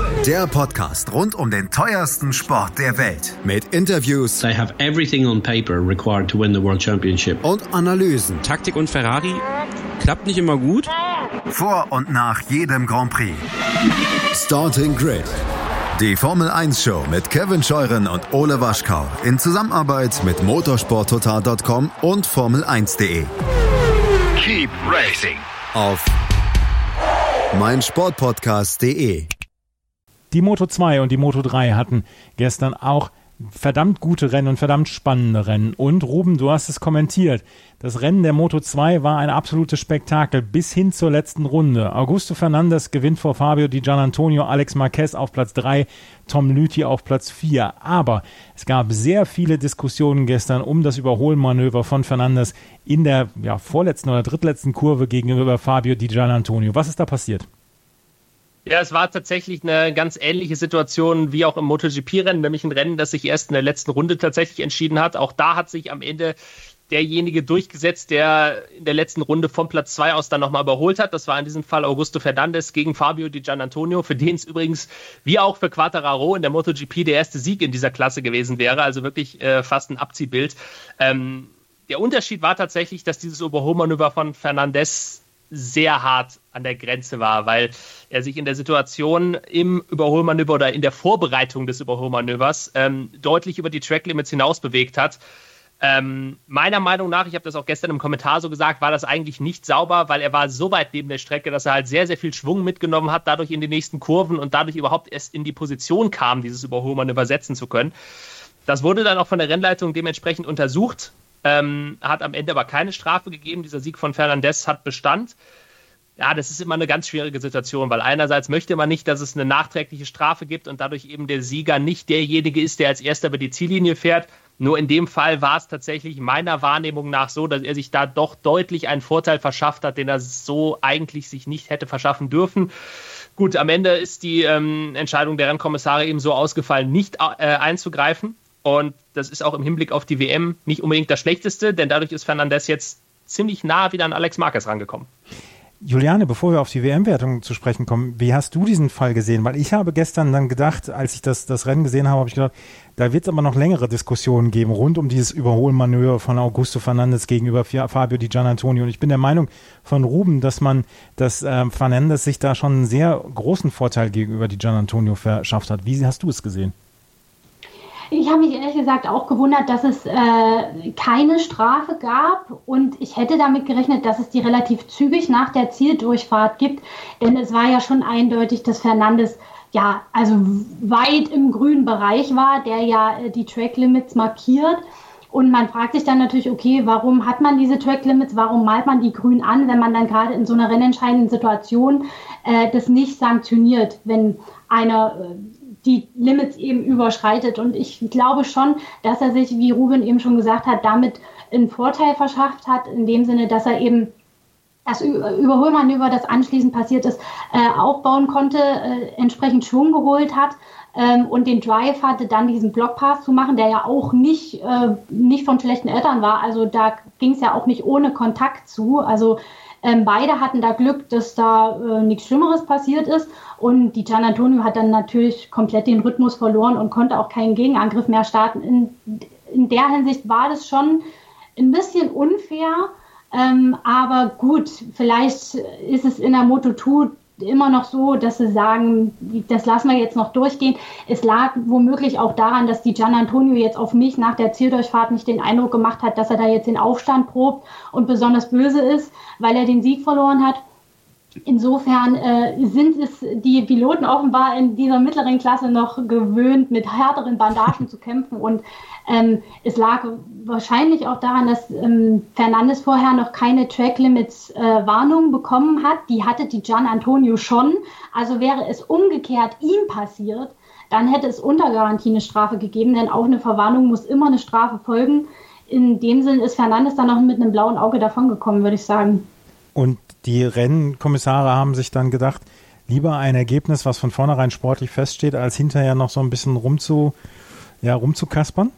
der Podcast rund um den teuersten Sport der Welt mit Interviews. They have everything on paper required to win the World Championship. Und Analysen. Taktik und Ferrari klappt nicht immer gut. Vor und nach jedem Grand Prix. Starting Grid. Die Formel 1 Show mit Kevin Scheuren und Ole Waschkau in Zusammenarbeit mit motorsporttotal.com und Formel1.de. Keep racing auf meinsportpodcast.de. Die Moto 2 und die Moto 3 hatten gestern auch verdammt gute Rennen und verdammt spannende Rennen. Und Ruben, du hast es kommentiert. Das Rennen der Moto 2 war ein absolutes Spektakel bis hin zur letzten Runde. Augusto Fernandes gewinnt vor Fabio Di Gianantonio, Alex Marquez auf Platz 3, Tom Lüthi auf Platz 4. Aber es gab sehr viele Diskussionen gestern um das Überholmanöver von Fernandes in der ja, vorletzten oder drittletzten Kurve gegenüber Fabio Di Gianantonio. Was ist da passiert? Ja, es war tatsächlich eine ganz ähnliche Situation wie auch im MotoGP-Rennen, nämlich ein Rennen, das sich erst in der letzten Runde tatsächlich entschieden hat. Auch da hat sich am Ende derjenige durchgesetzt, der in der letzten Runde von Platz 2 aus dann nochmal überholt hat. Das war in diesem Fall Augusto Fernandes gegen Fabio Di Gianantonio, für den es übrigens wie auch für Quattararo in der MotoGP der erste Sieg in dieser Klasse gewesen wäre. Also wirklich äh, fast ein Abziehbild. Ähm, der Unterschied war tatsächlich, dass dieses Überholmanöver von Fernandes sehr hart an der Grenze war, weil er sich in der Situation im Überholmanöver oder in der Vorbereitung des Überholmanövers ähm, deutlich über die Tracklimits hinaus bewegt hat. Ähm, meiner Meinung nach, ich habe das auch gestern im Kommentar so gesagt, war das eigentlich nicht sauber, weil er war so weit neben der Strecke, dass er halt sehr, sehr viel Schwung mitgenommen hat, dadurch in die nächsten Kurven und dadurch überhaupt erst in die Position kam, dieses Überholmanöver setzen zu können. Das wurde dann auch von der Rennleitung dementsprechend untersucht ähm, hat am Ende aber keine Strafe gegeben. Dieser Sieg von Fernandez hat Bestand. Ja, das ist immer eine ganz schwierige Situation, weil einerseits möchte man nicht, dass es eine nachträgliche Strafe gibt und dadurch eben der Sieger nicht derjenige ist, der als erster über die Ziellinie fährt. Nur in dem Fall war es tatsächlich meiner Wahrnehmung nach so, dass er sich da doch deutlich einen Vorteil verschafft hat, den er so eigentlich sich nicht hätte verschaffen dürfen. Gut, am Ende ist die ähm, Entscheidung der Rennkommissare eben so ausgefallen, nicht äh, einzugreifen. Und das ist auch im Hinblick auf die WM nicht unbedingt das Schlechteste, denn dadurch ist Fernandez jetzt ziemlich nah wieder an Alex Marquez rangekommen. Juliane, bevor wir auf die WM-Wertung zu sprechen kommen, wie hast du diesen Fall gesehen? Weil ich habe gestern dann gedacht, als ich das, das Rennen gesehen habe, habe ich gedacht, da wird es aber noch längere Diskussionen geben rund um dieses Überholmanöver von Augusto Fernandes gegenüber Fabio Di Gianantonio. Und ich bin der Meinung von Ruben, dass man, dass äh, Fernandes sich da schon einen sehr großen Vorteil gegenüber Di Gianantonio verschafft hat. Wie hast du es gesehen? Ich habe mich ehrlich gesagt auch gewundert, dass es äh, keine Strafe gab und ich hätte damit gerechnet, dass es die relativ zügig nach der Zieldurchfahrt gibt, denn es war ja schon eindeutig, dass Fernandes ja also weit im grünen Bereich war, der ja äh, die Track Limits markiert. Und man fragt sich dann natürlich, okay, warum hat man diese Track Limits? Warum malt man die grün an, wenn man dann gerade in so einer rennentscheidenden Situation äh, das nicht sanktioniert, wenn einer äh, die Limits eben überschreitet. Und ich glaube schon, dass er sich, wie Ruben eben schon gesagt hat, damit einen Vorteil verschafft hat, in dem Sinne, dass er eben das Überholmanöver, das anschließend passiert ist, äh, aufbauen konnte, äh, entsprechend Schwung geholt hat ähm, und den Drive hatte, dann diesen Blockpass zu machen, der ja auch nicht, äh, nicht von schlechten Eltern war. Also da ging es ja auch nicht ohne Kontakt zu. Also ähm, beide hatten da Glück, dass da äh, nichts Schlimmeres passiert ist. Und die Gian Antonio hat dann natürlich komplett den Rhythmus verloren und konnte auch keinen Gegenangriff mehr starten. In, in der Hinsicht war das schon ein bisschen unfair. Ähm, aber gut, vielleicht ist es in der Moto 2 immer noch so, dass sie sagen, das lassen wir jetzt noch durchgehen. Es lag womöglich auch daran, dass die Gian Antonio jetzt auf mich nach der Zieldurchfahrt nicht den Eindruck gemacht hat, dass er da jetzt den Aufstand probt und besonders böse ist, weil er den Sieg verloren hat. Insofern äh, sind es die Piloten offenbar in dieser mittleren Klasse noch gewöhnt, mit härteren Bandagen zu kämpfen. Und ähm, es lag wahrscheinlich auch daran, dass ähm, Fernandes vorher noch keine Track Limits äh, Warnung bekommen hat. Die hatte die Gian Antonio schon. Also wäre es umgekehrt ihm passiert, dann hätte es unter Garantie eine Strafe gegeben, denn auch eine Verwarnung muss immer eine Strafe folgen. In dem Sinn ist Fernandes dann noch mit einem blauen Auge davongekommen, würde ich sagen. Und die Rennkommissare haben sich dann gedacht, lieber ein Ergebnis, was von vornherein sportlich feststeht, als hinterher noch so ein bisschen rumzu, ja, rumzukaspern?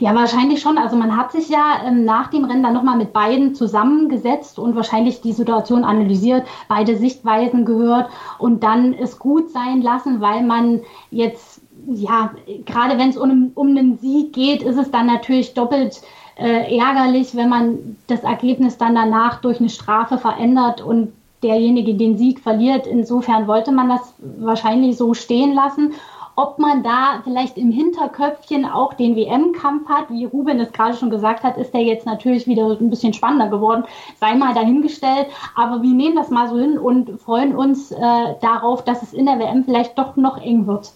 Ja, wahrscheinlich schon. Also man hat sich ja ähm, nach dem Rennen dann nochmal mit beiden zusammengesetzt und wahrscheinlich die Situation analysiert, beide Sichtweisen gehört und dann es gut sein lassen, weil man jetzt, ja, gerade wenn es um, um einen Sieg geht, ist es dann natürlich doppelt äh, ärgerlich, wenn man das Ergebnis dann danach durch eine Strafe verändert und derjenige den Sieg verliert. Insofern wollte man das wahrscheinlich so stehen lassen. Ob man da vielleicht im Hinterköpfchen auch den WM-Kampf hat, wie Ruben es gerade schon gesagt hat, ist der jetzt natürlich wieder ein bisschen spannender geworden. Sei mal dahingestellt. Aber wir nehmen das mal so hin und freuen uns äh, darauf, dass es in der WM vielleicht doch noch eng wird.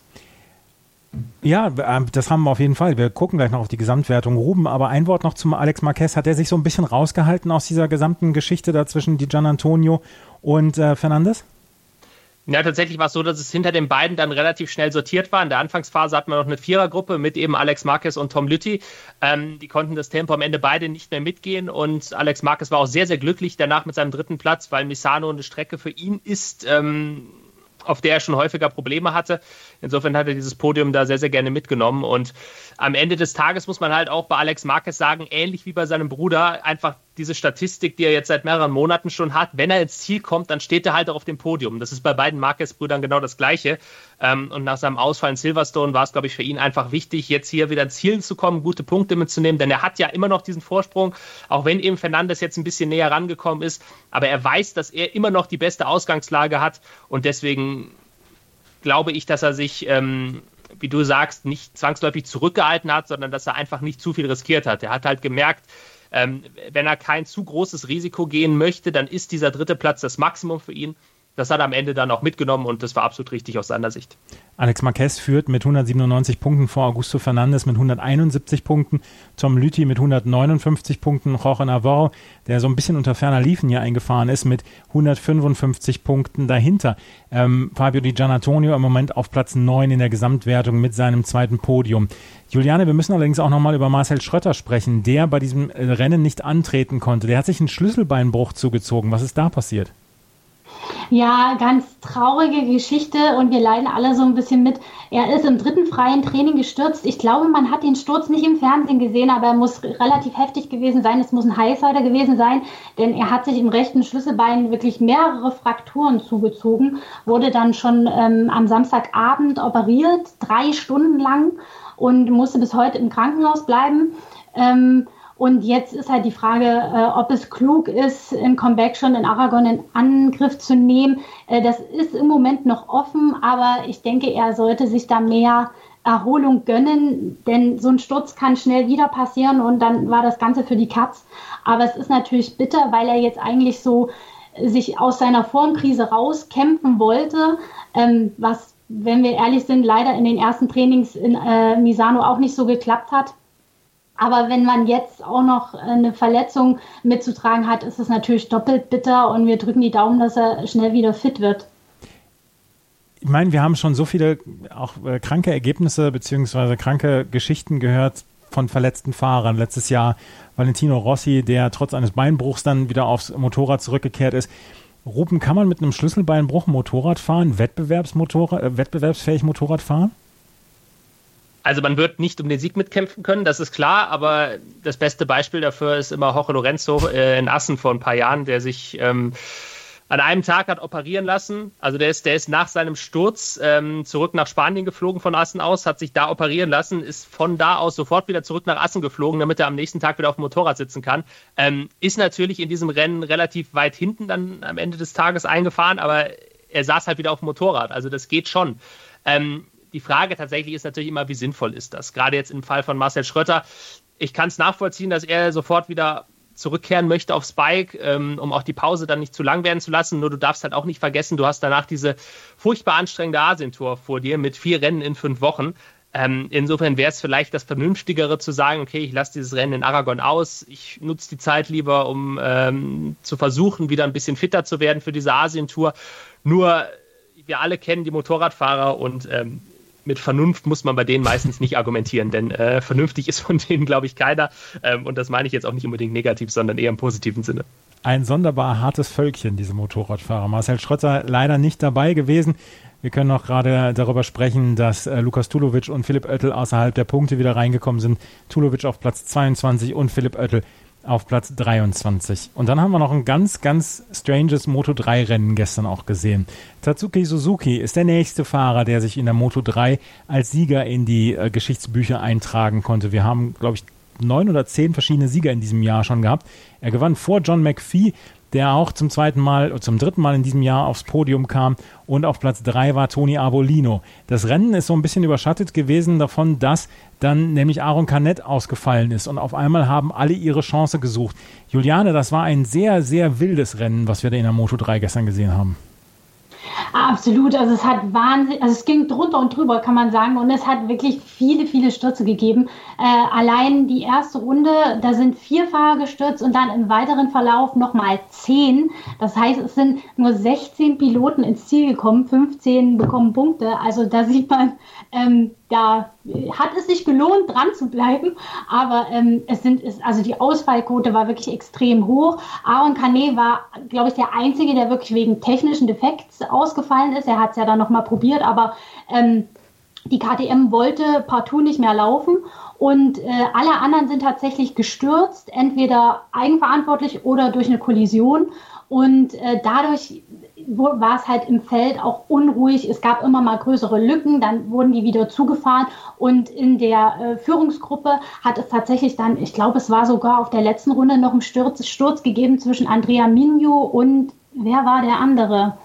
Ja, ähm, das haben wir auf jeden Fall. Wir gucken gleich noch auf die Gesamtwertung. Ruben, aber ein Wort noch zum Alex Marquez. Hat er sich so ein bisschen rausgehalten aus dieser gesamten Geschichte da zwischen Gian Antonio und äh, Fernandes? Ja, tatsächlich war es so, dass es hinter den beiden dann relativ schnell sortiert war. In der Anfangsphase hatten wir noch eine Vierergruppe mit eben Alex Marquez und Tom Lütti. Ähm, die konnten das Tempo am Ende beide nicht mehr mitgehen und Alex Marquez war auch sehr, sehr glücklich danach mit seinem dritten Platz, weil Misano eine Strecke für ihn ist. Ähm, auf der er schon häufiger Probleme hatte. Insofern hat er dieses Podium da sehr, sehr gerne mitgenommen. Und am Ende des Tages muss man halt auch bei Alex Marquez sagen, ähnlich wie bei seinem Bruder, einfach diese Statistik, die er jetzt seit mehreren Monaten schon hat, wenn er ins Ziel kommt, dann steht er halt auch auf dem Podium. Das ist bei beiden Marquez-Brüdern genau das Gleiche. Ähm, und nach seinem Ausfall in Silverstone war es, glaube ich, für ihn einfach wichtig, jetzt hier wieder ins Ziel zu kommen, gute Punkte mitzunehmen, denn er hat ja immer noch diesen Vorsprung, auch wenn eben Fernandes jetzt ein bisschen näher rangekommen ist. Aber er weiß, dass er immer noch die beste Ausgangslage hat und deswegen glaube ich, dass er sich, ähm, wie du sagst, nicht zwangsläufig zurückgehalten hat, sondern dass er einfach nicht zu viel riskiert hat. Er hat halt gemerkt, ähm, wenn er kein zu großes Risiko gehen möchte, dann ist dieser dritte Platz das Maximum für ihn das hat er am Ende dann auch mitgenommen und das war absolut richtig aus seiner Sicht. Alex Marquez führt mit 197 Punkten vor Augusto Fernandes mit 171 Punkten, Tom Lüthi mit 159 Punkten, Jorge Navarro, der so ein bisschen unter ferner Liefen hier eingefahren ist, mit 155 Punkten dahinter. Ähm, Fabio Di Gianantonio im Moment auf Platz 9 in der Gesamtwertung mit seinem zweiten Podium. Juliane, wir müssen allerdings auch nochmal über Marcel Schröter sprechen, der bei diesem Rennen nicht antreten konnte. Der hat sich einen Schlüsselbeinbruch zugezogen. Was ist da passiert? Ja, ganz traurige Geschichte und wir leiden alle so ein bisschen mit. Er ist im dritten freien Training gestürzt. Ich glaube, man hat den Sturz nicht im Fernsehen gesehen, aber er muss relativ heftig gewesen sein. Es muss ein Highsider gewesen sein, denn er hat sich im rechten Schlüsselbein wirklich mehrere Frakturen zugezogen, wurde dann schon ähm, am Samstagabend operiert, drei Stunden lang und musste bis heute im Krankenhaus bleiben. Ähm, und jetzt ist halt die Frage, äh, ob es klug ist, im Comeback schon in Aragon in Angriff zu nehmen. Äh, das ist im Moment noch offen, aber ich denke, er sollte sich da mehr Erholung gönnen, denn so ein Sturz kann schnell wieder passieren und dann war das Ganze für die Katz. Aber es ist natürlich bitter, weil er jetzt eigentlich so sich aus seiner Formkrise rauskämpfen wollte, ähm, was, wenn wir ehrlich sind, leider in den ersten Trainings in äh, Misano auch nicht so geklappt hat. Aber wenn man jetzt auch noch eine Verletzung mitzutragen hat, ist es natürlich doppelt bitter und wir drücken die Daumen, dass er schnell wieder fit wird. Ich meine, wir haben schon so viele auch äh, kranke Ergebnisse beziehungsweise kranke Geschichten gehört von verletzten Fahrern. Letztes Jahr Valentino Rossi, der trotz eines Beinbruchs dann wieder aufs Motorrad zurückgekehrt ist. Ruben, kann man mit einem Schlüsselbeinbruch Motorrad fahren, Wettbewerbsmotorrad, äh, wettbewerbsfähig Motorrad fahren? Also man wird nicht um den Sieg mitkämpfen können, das ist klar, aber das beste Beispiel dafür ist immer Jorge Lorenzo äh, in Assen vor ein paar Jahren, der sich ähm, an einem Tag hat operieren lassen. Also der ist, der ist nach seinem Sturz ähm, zurück nach Spanien geflogen von Assen aus, hat sich da operieren lassen, ist von da aus sofort wieder zurück nach Assen geflogen, damit er am nächsten Tag wieder auf dem Motorrad sitzen kann. Ähm, ist natürlich in diesem Rennen relativ weit hinten dann am Ende des Tages eingefahren, aber er saß halt wieder auf dem Motorrad. Also das geht schon. Ähm, die Frage tatsächlich ist natürlich immer, wie sinnvoll ist das? Gerade jetzt im Fall von Marcel Schröter. Ich kann es nachvollziehen, dass er sofort wieder zurückkehren möchte aufs Bike, ähm, um auch die Pause dann nicht zu lang werden zu lassen. Nur du darfst halt auch nicht vergessen, du hast danach diese furchtbar anstrengende Asientour vor dir mit vier Rennen in fünf Wochen. Ähm, insofern wäre es vielleicht das Vernünftigere zu sagen, okay, ich lasse dieses Rennen in Aragon aus, ich nutze die Zeit lieber, um ähm, zu versuchen, wieder ein bisschen fitter zu werden für diese Asientour. Nur wir alle kennen die Motorradfahrer und ähm, mit Vernunft muss man bei denen meistens nicht argumentieren, denn äh, vernünftig ist von denen, glaube ich, keiner. Ähm, und das meine ich jetzt auch nicht unbedingt negativ, sondern eher im positiven Sinne. Ein sonderbar hartes Völkchen, diese Motorradfahrer. Marcel Schröter leider nicht dabei gewesen. Wir können noch gerade darüber sprechen, dass äh, Lukas Tulovic und Philipp Oettel außerhalb der Punkte wieder reingekommen sind. Tulovic auf Platz 22 und Philipp Oettel auf Platz 23. Und dann haben wir noch ein ganz, ganz stranges Moto 3 Rennen gestern auch gesehen. Tatsuki Suzuki ist der nächste Fahrer, der sich in der Moto 3 als Sieger in die äh, Geschichtsbücher eintragen konnte. Wir haben, glaube ich, neun oder zehn verschiedene Sieger in diesem Jahr schon gehabt. Er gewann vor John McPhee der auch zum zweiten Mal, zum dritten Mal in diesem Jahr aufs Podium kam. Und auf Platz drei war Toni Arbolino. Das Rennen ist so ein bisschen überschattet gewesen davon, dass dann nämlich Aaron Canet ausgefallen ist. Und auf einmal haben alle ihre Chance gesucht. Juliane, das war ein sehr, sehr wildes Rennen, was wir da in der Moto 3 gestern gesehen haben. Absolut, also es hat wahnsinnig, also es ging drunter und drüber, kann man sagen, und es hat wirklich viele, viele Stürze gegeben. Äh, allein die erste Runde, da sind vier Fahrer gestürzt und dann im weiteren Verlauf nochmal zehn. Das heißt, es sind nur 16 Piloten ins Ziel gekommen, 15 bekommen Punkte. Also da sieht man, ähm, da hat es sich gelohnt, dran zu bleiben, aber ähm, es sind, es, also die Ausfallquote war wirklich extrem hoch. Aaron Canet war, glaube ich, der Einzige, der wirklich wegen technischen Defekts ausgefallen ist. Er hat es ja dann nochmal probiert, aber ähm, die KTM wollte partout nicht mehr laufen und äh, alle anderen sind tatsächlich gestürzt, entweder eigenverantwortlich oder durch eine Kollision. Und äh, dadurch war es halt im Feld auch unruhig. Es gab immer mal größere Lücken, dann wurden die wieder zugefahren. Und in der äh, Führungsgruppe hat es tatsächlich dann, ich glaube, es war sogar auf der letzten Runde noch einen Sturz, Sturz gegeben zwischen Andrea Minio und wer war der andere?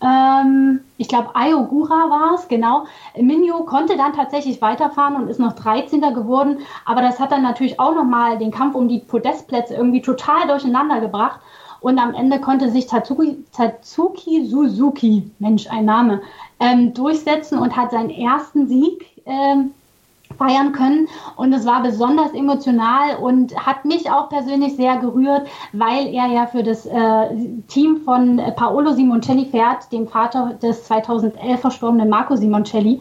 Ähm, ich glaube, Ayogura war es, genau. Minio konnte dann tatsächlich weiterfahren und ist noch 13. geworden. Aber das hat dann natürlich auch nochmal den Kampf um die Podestplätze irgendwie total durcheinander gebracht. Und am Ende konnte sich Tatsuki, Tatsuki Suzuki, Mensch, ein Name, ähm, durchsetzen und hat seinen ersten Sieg ähm, feiern können. Und es war besonders emotional und hat mich auch persönlich sehr gerührt, weil er ja für das äh, Team von Paolo Simoncelli fährt, dem Vater des 2011 verstorbenen Marco Simoncelli.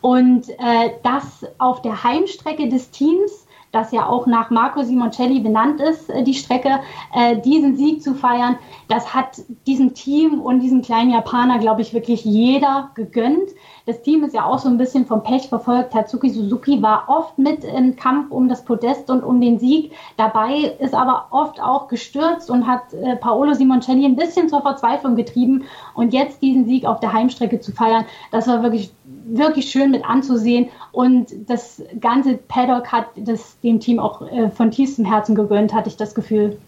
Und äh, das auf der Heimstrecke des Teams das ja auch nach Marco Simoncelli benannt ist, äh, die Strecke, äh, diesen Sieg zu feiern, das hat diesem Team und diesem kleinen Japaner, glaube ich, wirklich jeder gegönnt. Das Team ist ja auch so ein bisschen vom Pech verfolgt. Tatsuki Suzuki war oft mit im Kampf um das Podest und um den Sieg dabei, ist aber oft auch gestürzt und hat äh, Paolo Simoncelli ein bisschen zur Verzweiflung getrieben. Und jetzt diesen Sieg auf der Heimstrecke zu feiern, das war wirklich, wirklich schön mit anzusehen. Und das ganze Paddock hat das dem Team auch äh, von tiefstem Herzen gegönnt, hatte ich das Gefühl.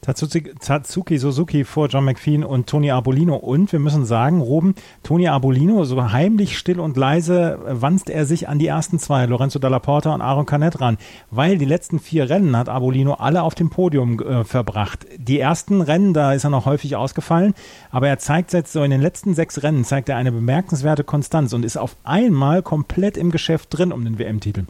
Tatsuki Suzuki vor John McPhee und Tony Arbolino. Und wir müssen sagen, Roben, Tony Arbolino, so heimlich, still und leise wanzt er sich an die ersten zwei, Lorenzo Dalla Porta und Aaron Canet ran. Weil die letzten vier Rennen hat Arbolino alle auf dem Podium äh, verbracht. Die ersten Rennen, da ist er noch häufig ausgefallen, aber er zeigt jetzt so in den letzten sechs Rennen, zeigt er eine bemerkenswerte Konstanz und ist auf einmal komplett im Geschäft drin um den WM-Titel.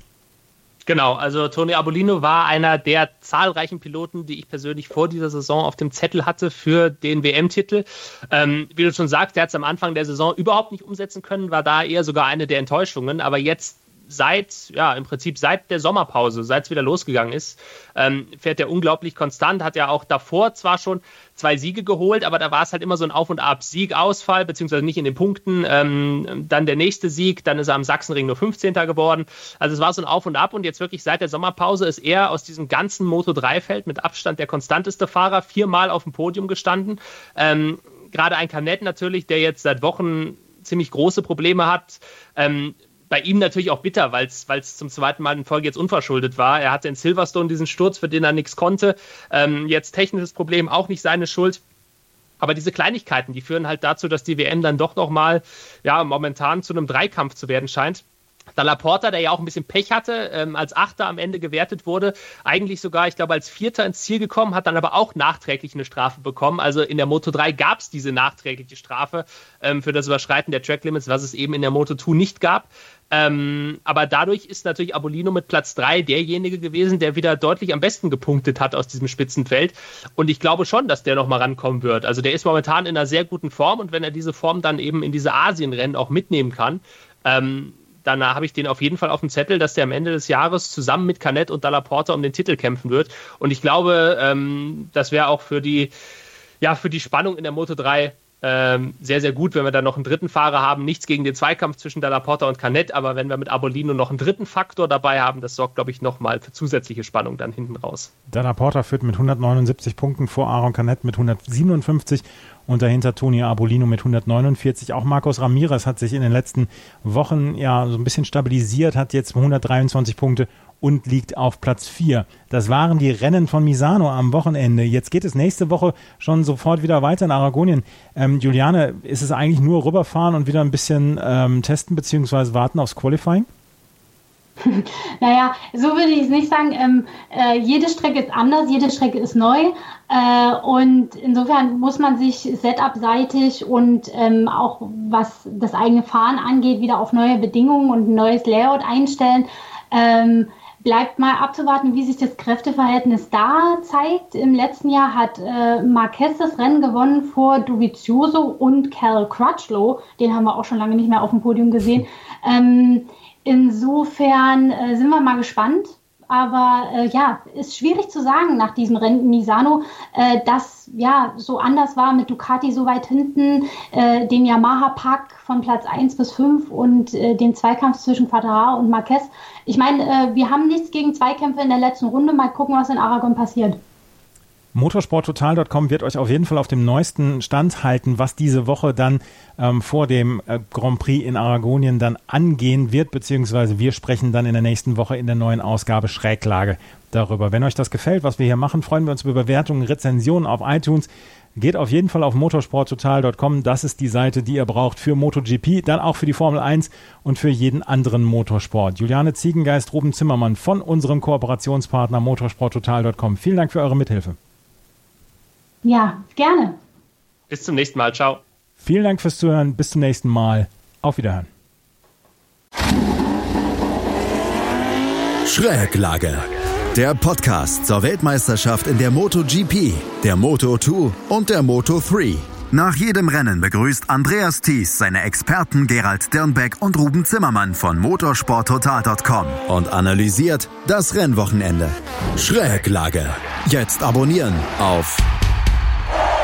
Genau, also Tony Abolino war einer der zahlreichen Piloten, die ich persönlich vor dieser Saison auf dem Zettel hatte für den WM-Titel. Ähm, wie du schon sagst, er hat es am Anfang der Saison überhaupt nicht umsetzen können, war da eher sogar eine der Enttäuschungen. Aber jetzt seit, ja, im Prinzip seit der Sommerpause, seit es wieder losgegangen ist, ähm, fährt er unglaublich konstant, hat ja auch davor zwar schon zwei Siege geholt, aber da war es halt immer so ein Auf und Ab. Sieg, Ausfall, beziehungsweise nicht in den Punkten, ähm, dann der nächste Sieg, dann ist er am Sachsenring nur 15. geworden. Also es war so ein Auf und Ab und jetzt wirklich seit der Sommerpause ist er aus diesem ganzen Moto3-Feld mit Abstand der konstanteste Fahrer, viermal auf dem Podium gestanden. Ähm, Gerade ein Kanett natürlich, der jetzt seit Wochen ziemlich große Probleme hat. Ähm, bei ihm natürlich auch bitter, weil es zum zweiten Mal in Folge jetzt unverschuldet war. Er hatte in Silverstone diesen Sturz, für den er nichts konnte. Ähm, jetzt technisches Problem, auch nicht seine Schuld. Aber diese Kleinigkeiten, die führen halt dazu, dass die WM dann doch nochmal, ja, momentan zu einem Dreikampf zu werden scheint. Da Laporta, der ja auch ein bisschen Pech hatte, ähm, als Achter am Ende gewertet wurde, eigentlich sogar, ich glaube, als Vierter ins Ziel gekommen, hat dann aber auch nachträglich eine Strafe bekommen. Also in der Moto 3 gab es diese nachträgliche Strafe ähm, für das Überschreiten der Track Limits, was es eben in der Moto 2 nicht gab. Ähm, aber dadurch ist natürlich Abolino mit Platz 3 derjenige gewesen, der wieder deutlich am besten gepunktet hat aus diesem Spitzenfeld. Und ich glaube schon, dass der nochmal rankommen wird. Also der ist momentan in einer sehr guten Form und wenn er diese Form dann eben in diese Asienrennen auch mitnehmen kann, ähm, dann habe ich den auf jeden Fall auf dem Zettel, dass der am Ende des Jahres zusammen mit Canet und Dalla Porta um den Titel kämpfen wird. Und ich glaube, ähm, das wäre auch für die, ja, für die Spannung in der Moto 3 ähm, sehr, sehr gut, wenn wir dann noch einen dritten Fahrer haben. Nichts gegen den Zweikampf zwischen Dalla Porta und Canet, aber wenn wir mit Abolino noch einen dritten Faktor dabei haben, das sorgt, glaube ich, nochmal für zusätzliche Spannung dann hinten raus. Dalla Porta führt mit 179 Punkten vor Aaron Canet mit 157 und dahinter Toni Abolino mit 149. Auch Marcos Ramirez hat sich in den letzten Wochen ja so ein bisschen stabilisiert, hat jetzt 123 Punkte und liegt auf Platz 4. Das waren die Rennen von Misano am Wochenende. Jetzt geht es nächste Woche schon sofort wieder weiter in Aragonien. Ähm, Juliane, ist es eigentlich nur rüberfahren und wieder ein bisschen ähm, testen bzw. warten aufs Qualifying? naja, so würde ich es nicht sagen. Ähm, äh, jede Strecke ist anders, jede Strecke ist neu. Äh, und insofern muss man sich setup-seitig und ähm, auch was das eigene Fahren angeht, wieder auf neue Bedingungen und ein neues Layout einstellen. Ähm, bleibt mal abzuwarten, wie sich das Kräfteverhältnis da zeigt. Im letzten Jahr hat äh, Marquez das Rennen gewonnen vor Dovizioso und Cal Crutchlow. Den haben wir auch schon lange nicht mehr auf dem Podium gesehen. Ähm, insofern äh, sind wir mal gespannt. Aber äh, ja, ist schwierig zu sagen nach diesem Rennen in Misano, äh, dass ja so anders war mit Ducati so weit hinten, äh, dem Yamaha-Pack von Platz 1 bis 5 und äh, dem Zweikampf zwischen Quadraro und Marquez. Ich meine, äh, wir haben nichts gegen Zweikämpfe in der letzten Runde. Mal gucken, was in Aragon passiert. Motorsporttotal.com wird euch auf jeden Fall auf dem neuesten Stand halten, was diese Woche dann ähm, vor dem äh, Grand Prix in Aragonien dann angehen wird, beziehungsweise wir sprechen dann in der nächsten Woche in der neuen Ausgabe Schräglage darüber. Wenn euch das gefällt, was wir hier machen, freuen wir uns über Bewertungen, Rezensionen auf iTunes. Geht auf jeden Fall auf motorsporttotal.com. Das ist die Seite, die ihr braucht für MotoGP, dann auch für die Formel 1 und für jeden anderen Motorsport. Juliane Ziegengeist, Ruben Zimmermann von unserem Kooperationspartner motorsporttotal.com. Vielen Dank für eure Mithilfe. Ja, gerne. Bis zum nächsten Mal. Ciao. Vielen Dank fürs Zuhören. Bis zum nächsten Mal. Auf Wiederhören. Schräglage. Der Podcast zur Weltmeisterschaft in der MotoGP, der Moto2 und der Moto3. Nach jedem Rennen begrüßt Andreas Thies seine Experten Gerald Dirnbeck und Ruben Zimmermann von motorsporttotal.com und analysiert das Rennwochenende. Schräglage. Jetzt abonnieren auf